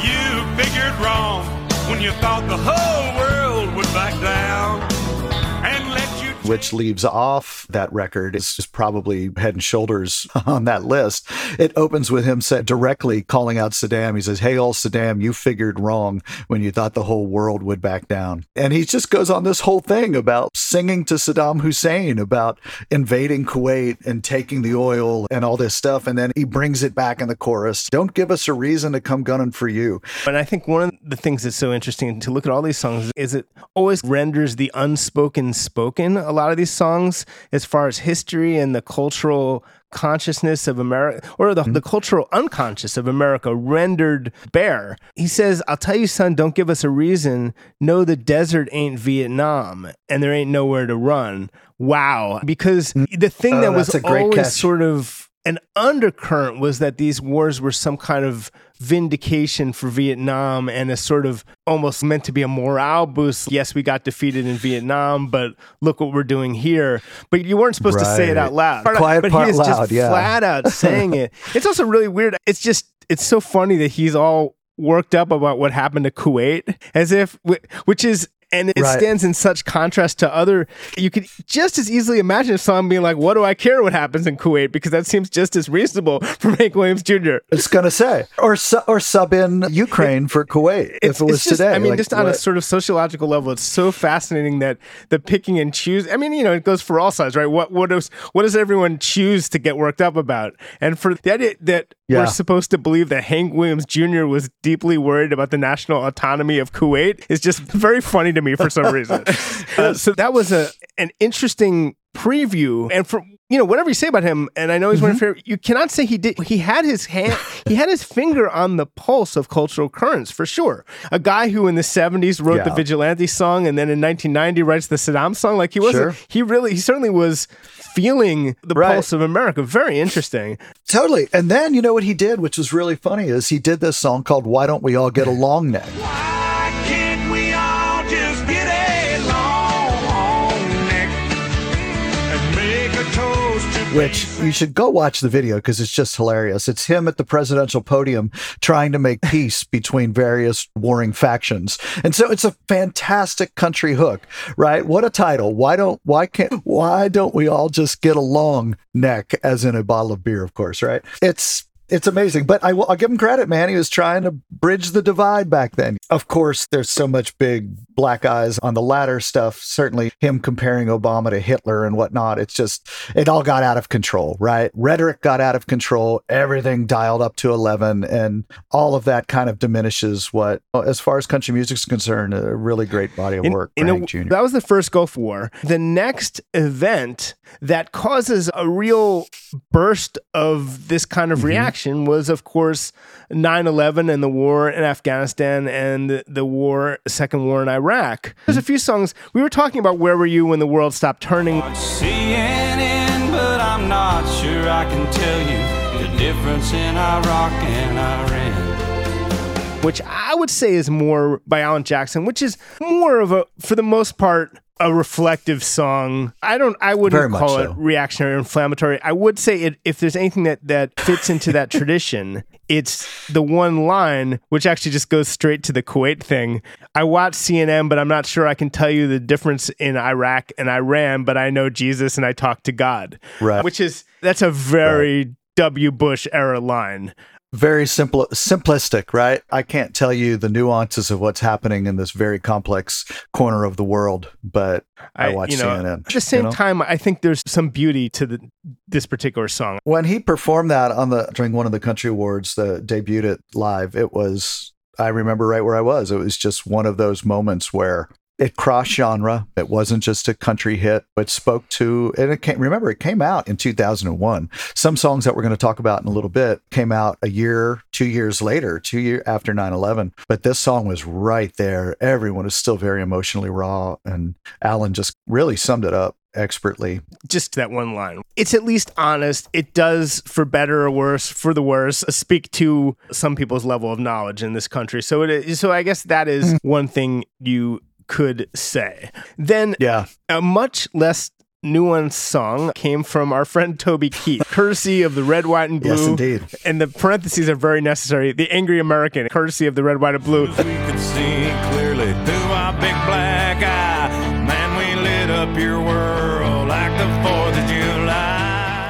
you figured wrong when you thought the whole which leaves off that record is probably head and shoulders on that list. It opens with him sa- directly calling out Saddam. He says, Hey, old Saddam, you figured wrong when you thought the whole world would back down. And he just goes on this whole thing about singing to Saddam Hussein about invading Kuwait and taking the oil and all this stuff. And then he brings it back in the chorus. Don't give us a reason to come gunning for you. And I think one of the things that's so interesting to look at all these songs is it always renders the unspoken spoken. A lot of these songs, as far as history and the cultural consciousness of America, or the, the mm-hmm. cultural unconscious of America, rendered bare. He says, I'll tell you, son, don't give us a reason. No, the desert ain't Vietnam, and there ain't nowhere to run. Wow. Because mm. the thing Oh, that was that's a great always catch. sort of an undercurrent was that these wars were some kind of vindication for Vietnam and a sort of almost meant to be a morale boost. Yes, we got defeated in Vietnam, but look what we're doing here. But you weren't supposed to say it out loud. Quiet but part he is loud, just yeah. flat out saying it. It's also really weird. It's just it's so funny that he's all worked up about what happened to Kuwait as if which is and it Right. stands in such contrast to other you could just as easily imagine if someone being like what do i care what happens in kuwait because that seems just as reasonable for hank williams jr It's gonna say, or su- or sub in Ukraine for Kuwait if it was just, today. I mean, Like, just on a sort of sociological level, it's so fascinating that the picking and choose. I mean, you know, it goes for all sides, right? What what does what does everyone choose to get worked up about? And for the idea that Yeah. we're supposed to believe that Hank Williams Jr. was deeply worried about the national autonomy of Kuwait is just very funny to me for some reason. Uh, so that was a an interesting preview, and for you know whatever you say about him, and I know he's one of your favorite. You cannot say he did. He had his hand. he had his finger on the pulse of cultural currents for sure. A guy who in the '70s wrote the Vigilante song, and then in 1990 writes the Saddam song. Like he wasn't. Sure. He really. He certainly was feeling the Right. pulse of America. Very interesting. Totally. And then you know what he did, which was really funny, is he did this song called "Why Don't We All Get Along Now." Which you should go watch the video because it's just hilarious. It's him at the presidential podium trying to make peace between various warring factions. And so it's a fantastic country hook, right? What a title. Why don't why can't why don't we all just get along neck as in a bottle of beer, of course, right? It's it's amazing, but I will, I'll give him credit, man. He was trying to bridge the divide back then. Of course, there's so much big black eyes on the latter stuff. Certainly, him comparing Obama to Hitler and whatnot. It's just, it all got out of control, right? Rhetoric got out of control. Everything dialed up to 11, and all of that kind of diminishes what, as far as country music's concerned, a really great body of work. in for a- Jr. that was the first Gulf War. The next event that causes a real burst of this kind Mm-hmm. of reaction was, of course, 9 11 and the war in Afghanistan and the, the war, second war in Iraq. There's a few songs. We were talking about Where Were You When the World Stopped Turning. CNN, but I'm not sure I can tell you the difference in Iraq and Iran. which I would say is more by Alan Jackson, which is more of a, for the most part, a reflective song. I don't, I wouldn't call so. it reactionary or inflammatory. I would say it, if there's anything that, that fits into that tradition, it's the one line, which actually just goes straight to the Kuwait thing. I watch CNN, but I'm not sure I can tell you the difference in Iraq and Iran, but I know Jesus and I talk to God. Right. Which is, that's a very W. Bush era line. Very simple, simplistic, right? I can't tell you the nuances of what's happening in this very complex corner of the world, but I, watch you know, CNN. At the same you know? time, I think there's some beauty to the, this particular song. when he performed that on the during one of the country awards, the debuted it live, it was I remember right where I was. It was just one of those moments where it crossed genre. It wasn't just a country hit. It spoke to, and it came, remember, it came out in 2001. Some songs that we're going to talk about in a little bit came out a year, two years later, two year after 9 11. But this song was right there. Everyone is still very emotionally raw. And Alan just really summed it up expertly. Just that one line. It's at least honest. It does, for better or worse, for the worse, speak to some people's level of knowledge in this country. So it is, so I guess that is hmm. one thing you could say. Then Yeah. a much less nuanced song came from our friend Toby Keith, courtesy of the Red, White, and Blue. Yes, indeed. And the parentheses are very necessary. The Angry American, courtesy of the Red, White, and Blue.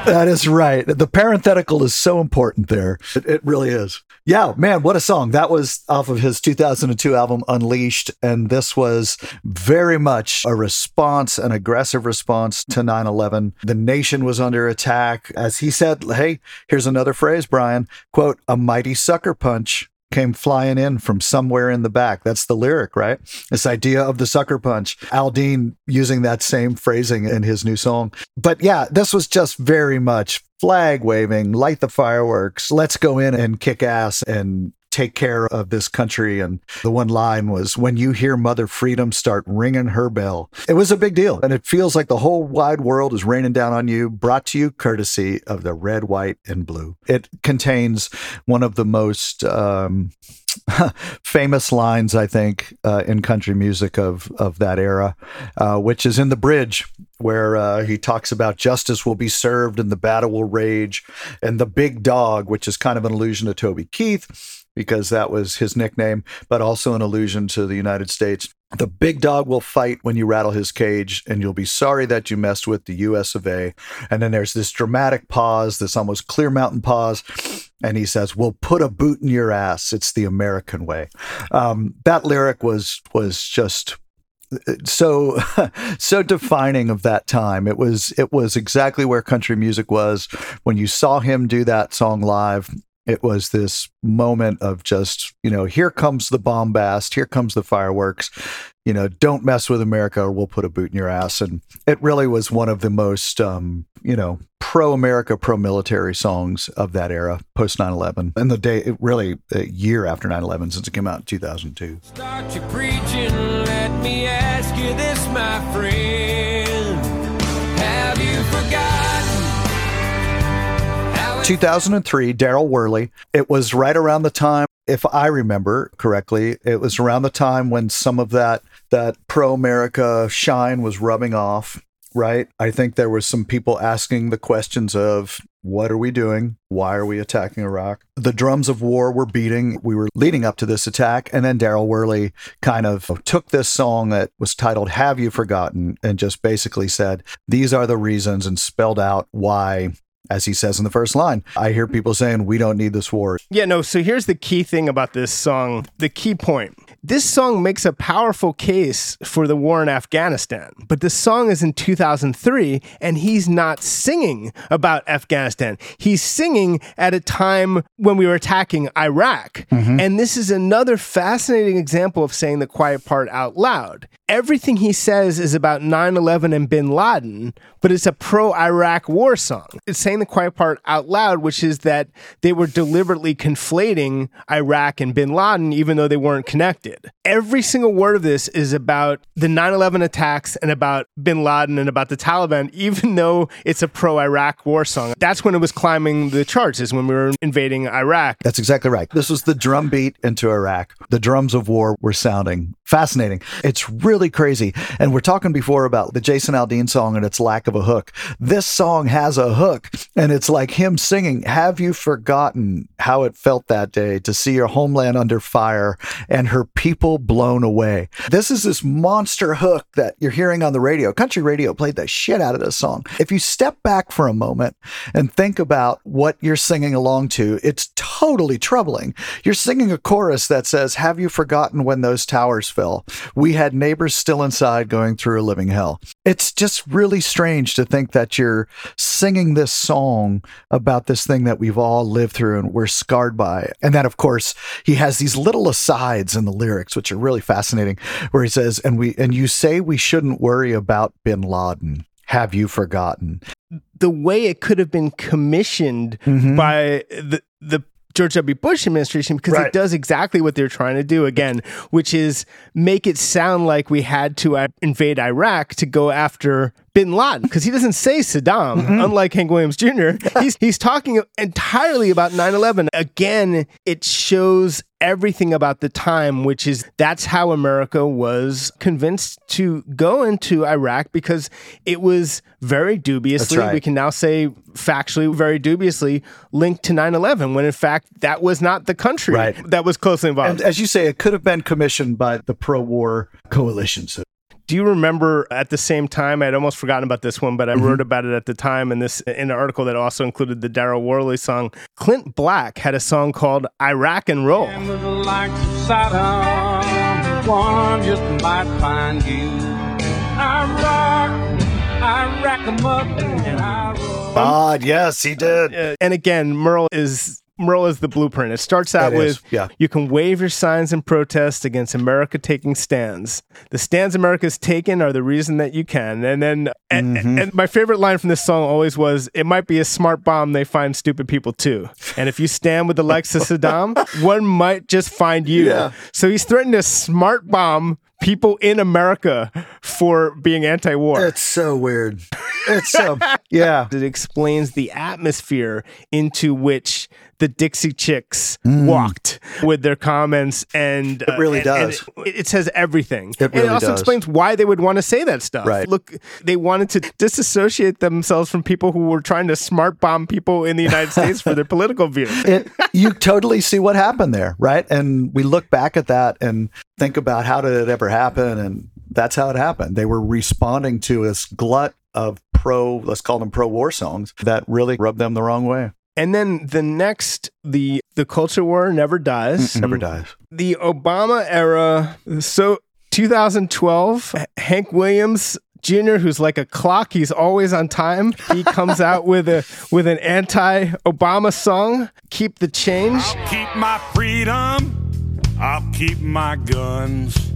That is right. The parenthetical is so important there. It, it really is. Yeah, man, what a song. That was off of his 2002 album Unleashed. And this was very much a response, an aggressive response to 9 11. The nation was under attack. As he said, hey, here's another phrase, Brian quote, a mighty sucker punch came flying in from somewhere in the back. That's the lyric, right? This idea of the sucker punch. Aldean using that same phrasing in his new song. But yeah, this was just very much flag waving, light the fireworks, let's go in and kick ass and take care of this country. And the one line was, when you hear Mother Freedom start ringing her bell. It was a big deal. And it feels like the whole wide world is raining down on you, brought to you courtesy of the red, white, and blue. It contains one of the most um, famous lines, I think, uh, in country music of, of that era, uh, which is in the bridge where uh, he talks about justice will be served and the battle will rage. And the big dog, which is kind of an allusion to Toby Keith, because that was his nickname, but also an allusion to the United States. The big dog will fight when you rattle his cage, and you'll be sorry that you messed with the US of A. And then there's this dramatic pause, this almost clear mountain pause. And he says, We'll put a boot in your ass. It's the American way. Um, that lyric was was just so so defining of that time it was it was exactly where country music was when you saw him do that song live it was this moment of just you know here comes the bombast here comes the fireworks you know don't mess with america or we'll put a boot in your ass. And it really was one of the most um you know pro america pro military songs of that era post 9-11 and the day it really a year after 9-11 since it came out in 2002 Start your preaching, let me ask you this, my friend. 2003, Daryl Worley. It was right around the time, if I remember correctly, it was around the time when some of that that pro America shine was rubbing off. Right. I think there was some people asking the questions of what are we doing? Why are we attacking Iraq? The drums of war were beating. We were leading up to this attack. And then Daryl Worley kind of took this song that was titled Have You Forgotten and just basically said, These are the reasons and spelled out why as he says in the first line, I hear people saying, We don't need this war. Yeah, no, so here's the key thing about this song, the key point. This song makes a powerful case for the war in Afghanistan, but the song is in 2003 and he's not singing about Afghanistan. He's singing at a time when we were attacking Iraq. Mm-hmm. And this is another fascinating example of saying the quiet part out loud. Everything he says is about 9 11 and bin Laden, but it's a pro Iraq war song. It's saying the quiet part out loud, which is that they were deliberately conflating Iraq and bin Laden, even though they weren't connected. Every single word of this is about the 9 11 attacks and about bin Laden and about the Taliban, even though it's a pro Iraq war song. That's when it was climbing the charts, is when we were invading Iraq. That's exactly right. This was the drumbeat into Iraq. The drums of war were sounding fascinating. It's really really crazy. And we're talking before about the Jason Aldean song and its lack of a hook. This song has a hook, and it's like him singing, Have you forgotten how it felt that day to see your homeland under fire and her people blown away? This is this monster hook that you're hearing on the radio. Country radio played the shit out of this song. If you step back for a moment and think about what you're singing along to, it's totally troubling. You're singing a chorus that says, Have you forgotten when those towers fell? We had neighbors still inside going through a living hell. It's just really strange to think that you're singing this song about this thing that we've all lived through and we're scarred by. And then, of course, he has these little asides in the lyrics, which are really fascinating, where he says, And we and you say we shouldn't worry about bin Laden. Have you forgotten? the way it could have been commissioned Mhm. by the the George W. Bush administration because Right. it does exactly what they're trying to do again, which is make it sound like we had to uh, invade Iraq to go after Bin Laden because he doesn't say Saddam, Mm-hmm. unlike Hank Williams Jr. He's he's talking entirely about 9/11. Again, it shows everything about the time, which is that's how America was convinced to go into Iraq because it was very dubiously, right. we can now say factually, very dubiously linked to 9 11, when in fact that was not the country Right. that was closely involved. And as you say, it could have been commissioned by the pro war coalition. So Do you remember at the same time? I'd almost forgotten about this one, but I Mm-hmm. wrote about it at the time in this in an article that also included the Daryl Worley song. Clint Black had a song called Iraq and Roll. And with the likes of Saddam, one just might find you. I rock, I rack 'em up, and I roll. God, yes, he did. Uh, and again, Merle is Merle is the blueprint. It starts out It with yeah. you can wave your signs in protest against America taking stands. The stands America's taken are the reason that you can. And then and, Mm-hmm. and my favorite line from this song always was it might be a smart bomb they find stupid people too. And if you stand with the likes of Saddam, one might just find you. Yeah. So he's threatened to smart bomb people in America for being anti-war. It's so weird. It's so yeah. It explains the atmosphere into which the Dixie Chicks walked with their comments, and uh, Mm. It really and- and does. it, it says everything. It and it also does. explains why they would want to say that stuff. Right. Look, they wanted to disassociate themselves from people who were trying to smart bomb people in the United States for their political views. it you totally see what happened there, right? And we look back at that and think about how did it ever happen, and that's how it happened. They were responding to this glut of pro, let's call them pro-war songs that really rubbed them the wrong way. And then the next, the the culture war never dies. Mm, never dies. the Obama era. So 2012, Hank Williams Jr., who's like a clock, he's always on time. He comes out with a with an anti-Obama song, "Keep the Change." Keep my freedom, I'll keep my guns.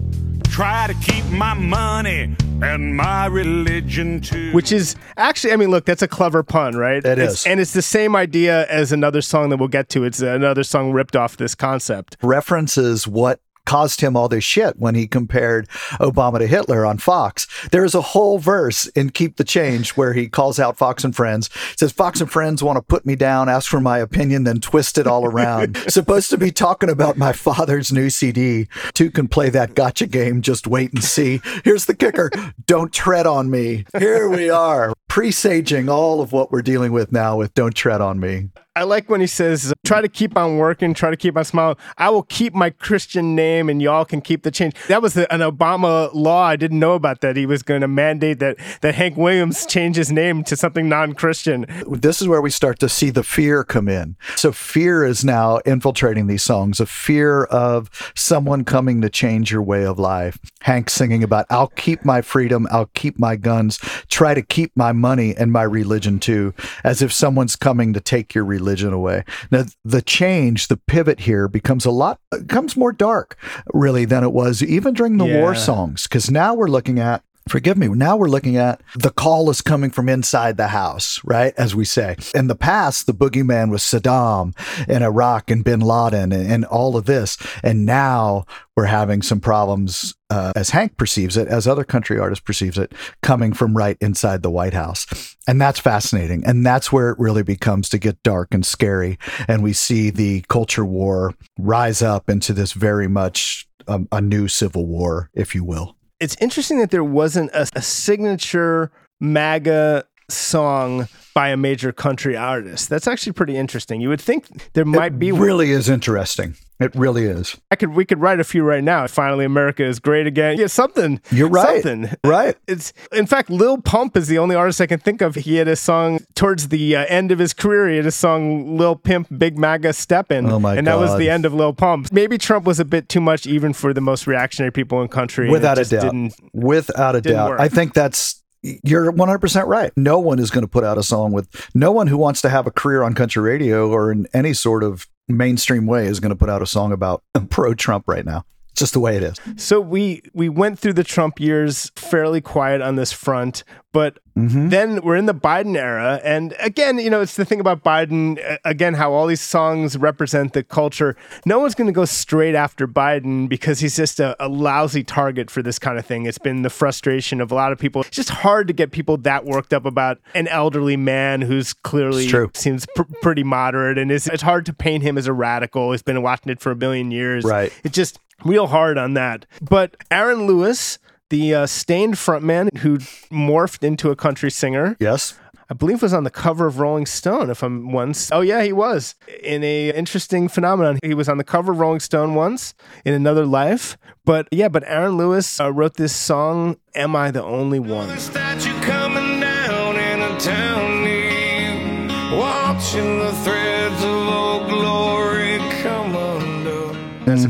Try to keep my money and my religion too. Which is actually, I mean, look, that's a clever pun, right? It It's- is. and it's the same idea as another song that we'll get to. It's another song ripped off this concept. references what caused him all this shit when he compared Obama to Hitler on Fox. There is a whole verse in Keep the Change where he calls out Fox and Friends. says Fox and Friends want to put me down, ask for my opinion, then twist it all around. Supposed to be talking about my father's new CD. Two can play that gotcha game. Just wait and see. Here's the kicker. Don't tread on me. Here we are, presaging all of what we're dealing with now with Don't Tread on Me. I like when he says, try to keep on working, try to keep on smiling. I will keep my Christian name and y'all can keep the change. That was an Obama law. I didn't know about that. He was going to mandate that, that Hank Williams change his name to something non Christian. this is where we start to see the fear come in. So fear is now infiltrating these songs, a fear of someone coming to change your way of life. Hank singing about, I'll keep my freedom, I'll keep my guns, try to keep my money and my religion too, as if someone's coming to take your religion away. Now, the change, the pivot here becomes a lot, becomes more dark, really, than it was even during the war songs, because now we're looking at Forgive me. Now we're looking at the call is coming from inside the house, right? As we say. In the past, the boogeyman was Saddam and Iraq and bin Laden and, and all of this. And now we're having some problems, uh, as Hank perceives it, as other country artists perceives it, coming from right inside the White House. And that's fascinating. And that's where it really becomes to get dark and scary. And we see the culture war rise up into this very much um, a new civil war, if you will. It's interesting that there wasn't a, a signature MAGA song by a major country artist. That's actually pretty interesting. You would think there might be really is interesting. It really is. I could we could write a few right now. Finally, America is great again. Yeah, something. You're right. Something. Right. It's in fact, Lil Pump is the only artist I can think of. He had a song towards the uh, end of his career. He had a song Lil Pimp, Big MAGA Steppin'. Oh my and that was the end of Lil Pump. Maybe Trump was a bit too much even for the most reactionary people in country. Without a doubt. Didn't, Without a doubt. work. I think that's you're 100% right. No one is going to put out a song with no one who wants to have a career on country radio or in any sort of mainstream way is going to put out a song about pro Trump right now. Just the way it is. So we we went through the Trump years fairly quiet on this front, but Mm-hmm. then we're in the Biden era, and again, you know, it's the thing about Biden. Again, how all these songs represent the culture. No one's going to go straight after Biden because he's just a, a lousy target for this kind of thing. It's been the frustration of a lot of people. It's just hard to get people that worked up about an elderly man who's clearly true. seems pr- pretty moderate, and it's, it's hard to paint him as a radical. He's been in Washington for a million years. Right. It just real hard on that. But Aaron Lewis, the uh, Staind frontman who morphed into a country singer, Yes. I believe was on the cover of Rolling Stone. If I'm once, oh yeah, he was in a interesting phenomenon. He was on the cover of Rolling Stone once in another life. But yeah, but Aaron Lewis uh, wrote this song, "Am I the Only One?" statue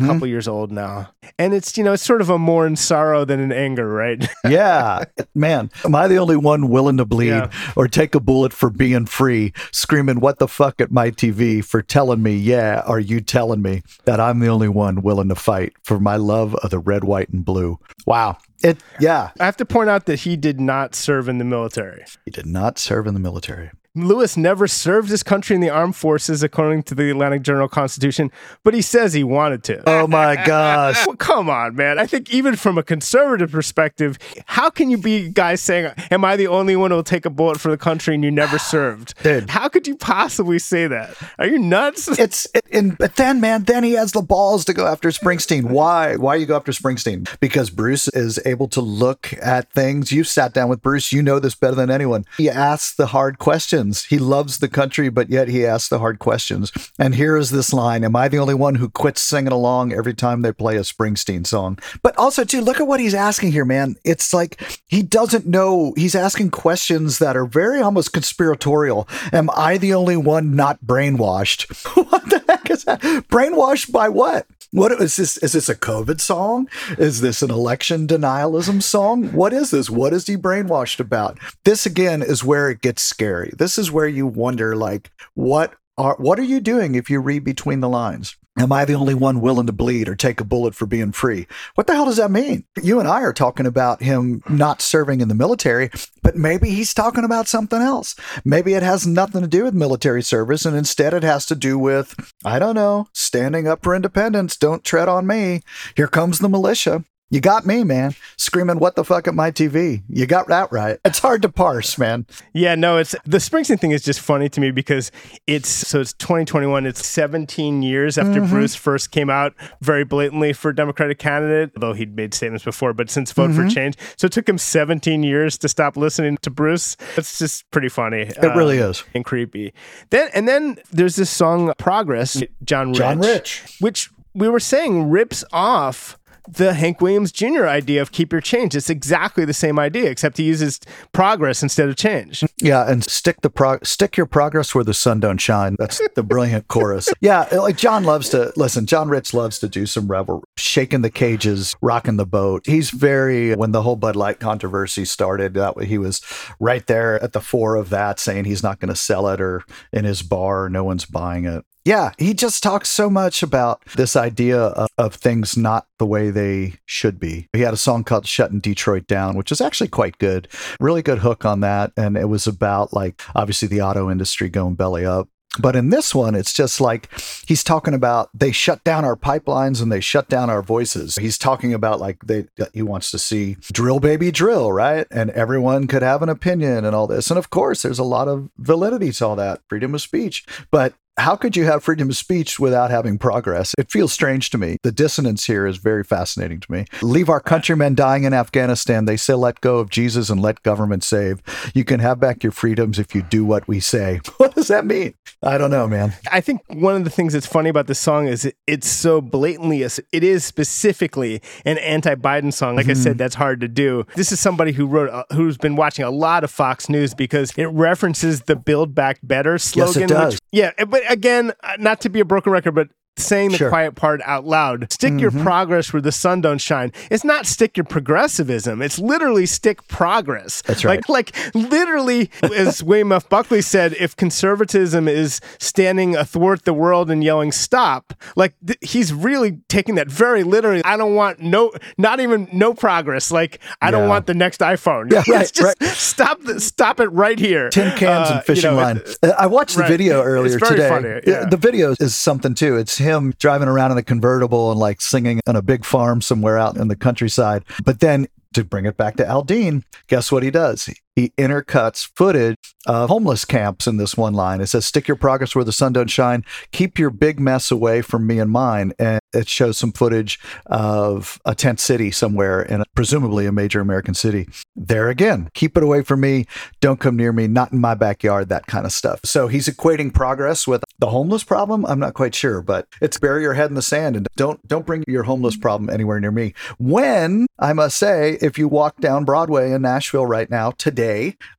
Mm-hmm. a couple years old now, and it's you know it's sort of a more in sorrow than in anger, right? Yeah. Man, am I the only one willing to bleed Yeah. or take a bullet for being free, screaming, What the fuck at my TV for telling me, yeah, are you telling me that I'm the only one willing to fight for my love of the red, white, and blue? Wow. It, yeah. I have to point out that he did not serve in the military. He did not serve in the military. Lewis never served his country in the armed forces, according to the Atlantic Journal Constitution, but he says he wanted to. Oh my gosh. Well, come on, man. I think even from a conservative perspective, how can you be guys saying, Am I the only one who will take a bullet for the country and you never served? Dude. How could you possibly say that? Are you nuts? It's it, and but then man, then he has the balls to go after Springsteen. Why? Why you go after Springsteen? Because Bruce is able to look at things. You've sat down with Bruce. You know this better than anyone. He asks the hard questions. He loves the country, but yet he asks the hard questions. And here is this line: Am I the only one who quits singing along every time they play a Springsteen song? But also, too, look at what he's asking here, man. It's like he doesn't know. He's asking questions that are very almost conspiratorial. Am I the only one not brainwashed? what the heck is that? Brainwashed by what? What is this? Is this a COVID song? Is this an election denialism song? What is this? What is he brainwashed about? This again is where it gets scary. This is where you wonder, like, what are what are you doing if you read between the lines? Am I the only one willing to bleed or take a bullet for being free? What the hell does that mean? You and I are talking about him not serving in the military, but maybe he's talking about something else. Maybe it has nothing to do with military service, and instead it has to do with, I don't know, standing up for independence. Don't tread on me. Here comes the militia. You got me, man, screaming, What the fuck at my TV? You got that right. It's hard to parse, man. Yeah, no, it's the Springsteen thing is just funny to me because it's so it's 2021. It's 17 years after Mhm. Bruce first came out very blatantly for Democratic candidate, although he'd made statements before. But since Vote for Mhm. Change, so it took him 17 years to stop listening to Bruce. It's just pretty funny. It really is. and creepy. Then and then there's this song Progress, John Rich, John Rich. which we were saying rips off the Hank Williams Jr. idea of keep your change. It's exactly the same idea, except he uses progress instead of change. Yeah, and stick the prog- stick your progress where the sun don't shine. That's the brilliant chorus. Yeah, like John loves to listen. John Rich loves to do some revel, shaking the cages, rocking the boat. He's very when the whole Bud Light controversy started. That way he was right there at the fore of that, saying he's not going to sell it or in his bar, no one's buying it. Yeah, he just talks so much about this idea of, of things not the way they should be. He had a song called Shutting Detroit Down, which is actually quite good. Really good hook on that. And it was about, like, obviously the auto industry going belly up. But in this one, it's just like he's talking about they shut down our pipelines and they shut down our voices. He's talking about like they he wants to see drill baby drill, right? And everyone could have an opinion and all this. And of course, there's a lot of validity to all that, freedom of speech. But how could you have freedom of speech without having progress? It feels strange to me. The dissonance here is very fascinating to me. Leave our countrymen dying in Afghanistan. They say let go of Jesus and let government save. You can have back your freedoms if you do what we say. What does that mean? I don't know, man. I think one of the things that's funny about this song is it's so blatantly, it is specifically an anti-Biden song. Like I said, that's hard to do. This is somebody who wrote, uh, who's been watching a lot of Fox News because it references the "Build Back Better" slogan. Yes, it does. Which, yeah, but again, uh, not to be a broken record, but saying the Sure. quiet part out loud. Stick your progress where the sun don't shine. It's not stick your progressivism. It's literally stick progress. That's right. Like, like literally, as William F. Buckley said, if conservatism is standing athwart the world and yelling "stop," like th- he's really taking that very literally. I don't want no, not even no progress. Like I don't want the next iPhone. Yeah, right, just stop, the, stop it right here. tin cans Uh, and fishing you know, line. it- Uh, I watched the right. video earlier today. funny, yeah. The video is something too. It's him driving around in a convertible and like singing on a big farm somewhere out in the countryside. But then to bring it back to Aldean, guess what he does? He intercuts footage of homeless camps in this one line. It says, Stick your progress where the sun don't shine. Keep your big mess away from me and mine. And it shows some footage of a tent city somewhere in presumably a major American city. There again, keep it away from me. Don't come near me. Not in my backyard, that kind of stuff. So he's equating progress with the homeless problem. I'm not quite sure, but it's bury your head in the sand and don't don't bring your homeless problem anywhere near me. When I must say, if you walk down Broadway in Nashville right now, today,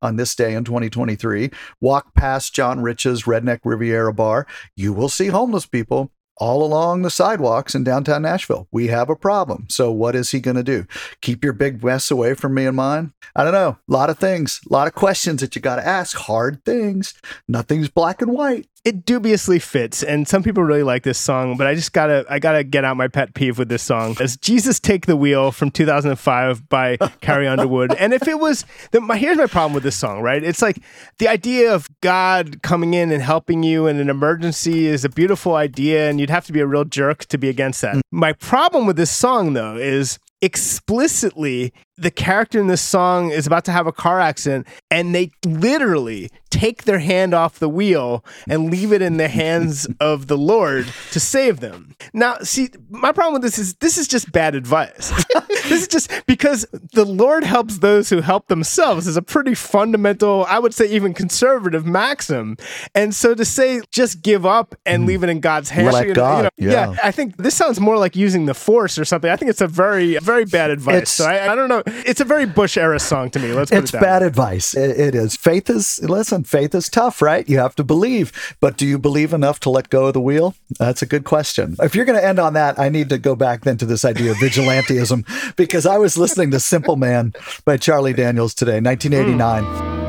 on this day in 2023, walk past John Rich's Redneck Riviera Bar, you will see homeless people all along the sidewalks in downtown Nashville. We have a problem. So what is he going to do? Keep your big mess away from me and mine? I don't know. A lot of things, a lot of questions that you got to ask. Hard things. Nothing's black and white. It dubiously fits and some people really like this song but i just gotta i gotta get out my pet peeve with this song. As jesus take the wheel from 2005 by carrie underwood. And if it was the, my, here's my problem with this song right? It's like the idea of god coming in and helping you in an emergency is a beautiful idea and you'd have to be a real jerk to be against that. Mm. My problem with this song though is explicitly the character in this song is about to have a car accident and they literally take their hand off the wheel and leave it in the hands of the Lord to save them. Now, see, my problem with this is this is just bad advice. this is just because the Lord helps those who help themselves is a pretty fundamental, I would say even conservative maxim. And so to say just give up and hmm. leave it in God's hands, Let you know, God, you know, yeah. yeah, I think this sounds more like using the force or something. I think it's a very, very bad advice. It's- so I, I don't know. It's a very Bush era song to me. Let's put It's bad way. advice. It, it is. Faith is, listen, faith is tough, right? You have to believe. But do you believe enough to let go of the wheel? That's a good question. If you're going to end on that, I need to go back then to this idea of vigilantism because I was listening to Simple Man by Charlie Daniels today, 1989. We hmm.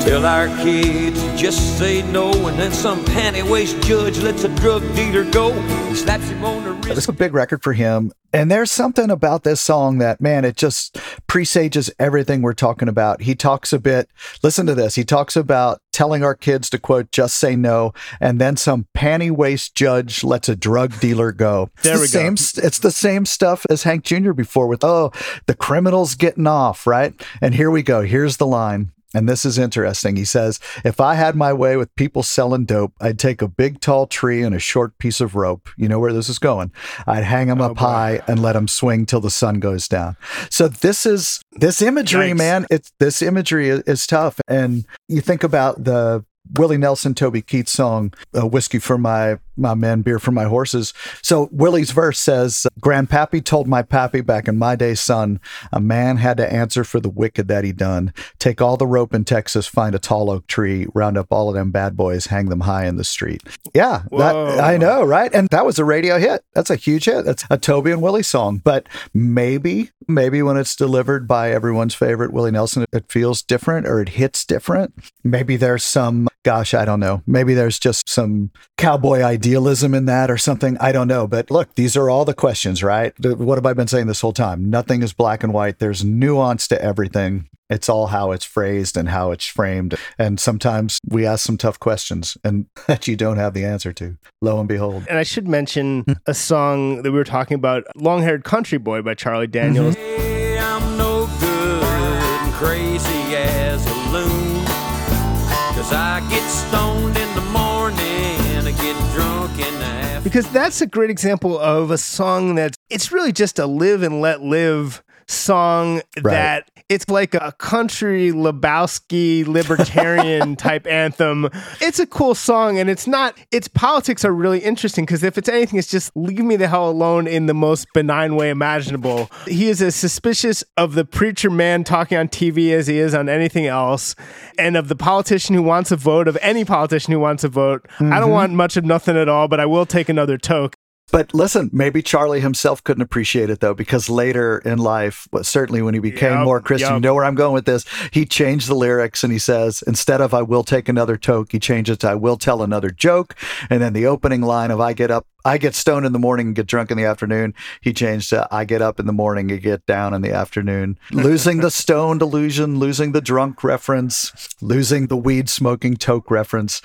Tell our kids just say no, and then some panty waist judge lets a drug dealer go. He slaps him on the wrist. This is a big record for him. And there's something about this song that, man, it just presages everything we're talking about. He talks a bit, listen to this. He talks about telling our kids to quote, just say no. And then some panty waist judge lets a drug dealer go. It's There the we go. same, st- It's the same stuff as Hank Jr. before with, oh, the criminal's getting off, right? And here we go. Here's the line. And this is interesting. He says, If I had my way with people selling dope, I'd take a big tall tree and a short piece of rope. You know where this is going. I'd hang them oh, up high and let them swing till the sun goes down. So this is this imagery, Yikes. man. It's this imagery is, is tough. And you think about the Willie Nelson, Toby Keith song, uh, "Whiskey for My My Men, Beer for My Horses." So Willie's verse says, "Grandpappy told my pappy back in my day, son, a man had to answer for the wicked that he done. Take all the rope in Texas, find a tall oak tree, round up all of them bad boys, hang them high in the street." Yeah, that I know, right? And that was a radio hit. That's a huge hit. That's a Toby and Willie song. But maybe, maybe when it's delivered by everyone's favorite Willie Nelson, it feels different or it hits different. Maybe there's some, gosh, I don't know. Maybe there's just some cowboy idealism in that or something. I don't know. But look, these are all the questions, right? What have I been saying this whole time? Nothing is black and white. There's nuance to everything. It's all how it's phrased and how it's framed. And sometimes we ask some tough questions and that you don't have the answer to. Lo and behold. And I should mention a song that we were talking about, Long Haired Country Boy by Charlie Daniels. Hey, Cause I get stoned in the morning, I get drunk in the afternoon. Because that's a great example of a song that's it's really just a live and let live song right. that it's like a country Lebowski libertarian type anthem. It's a cool song and it's not its politics are really interesting because if it's anything it's just leave me the hell alone in the most benign way imaginable. He is as suspicious of the preacher man talking on TV as he is on anything else and of the politician who wants a vote of any politician who wants a vote. I don't Mhm. want much of nothing at all, but I will take another toke. But listen, maybe Charlie himself couldn't appreciate it though, because later in life, well, certainly when he became Yup, more Christian, you know where I'm going with this. He changed the lyrics and he says, instead of I will take another toke, he changed it to I will tell another joke. And then the opening line of I get up, I get stoned in the morning and get drunk in the afternoon, he changed to I get up in the morning and get down in the afternoon. losing the stoned illusion, losing the drunk reference, losing the weed smoking toke reference.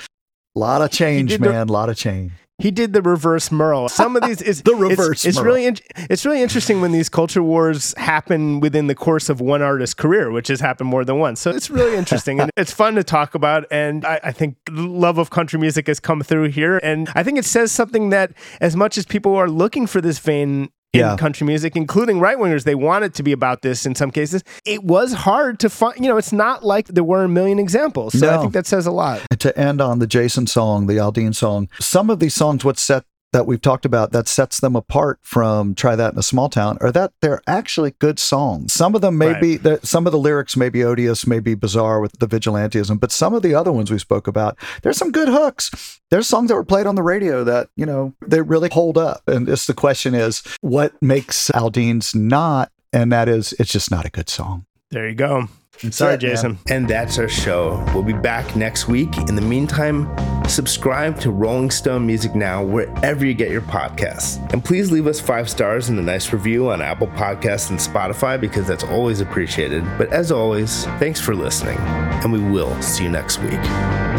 A lot of change, man. A lot of change. He did the reverse Merle. Some of these is The it's- reverse It's, Merle. really in- it's really interesting when these culture wars happen within the course of one artist's career, which has happened more than once. So it's really interesting and it's fun to talk about. And I, I think love of country music has come through here, and I think it says something that as much as people are looking for this vein. In Yeah. country music, including right wingers, they want it to be about this in some cases. It was hard to find, you know, it's not like there were a million examples. So I think that says a lot. to end on the Jason song, the Aldean song, some of these songs, what set that we've talked about that sets them apart from Try That in a Small Town are that they're actually good songs. Some of them may Right. be, some of the lyrics may be odious, may be bizarre with the vigilantism, but some of the other ones we spoke about, there's some good hooks. There's songs that were played on the radio that, you know, they really hold up. And it's the question is, what makes Aldean's not? And that is, it's just not a good song. There you go. Sorry. Jason. And that's our show. We'll be back next week. In the meantime, subscribe to Rolling Stone Music Now wherever you get your podcasts. And please leave us five stars and a nice review on Apple Podcasts and Spotify because that's always appreciated. But as always, thanks for listening, and we will see you next week.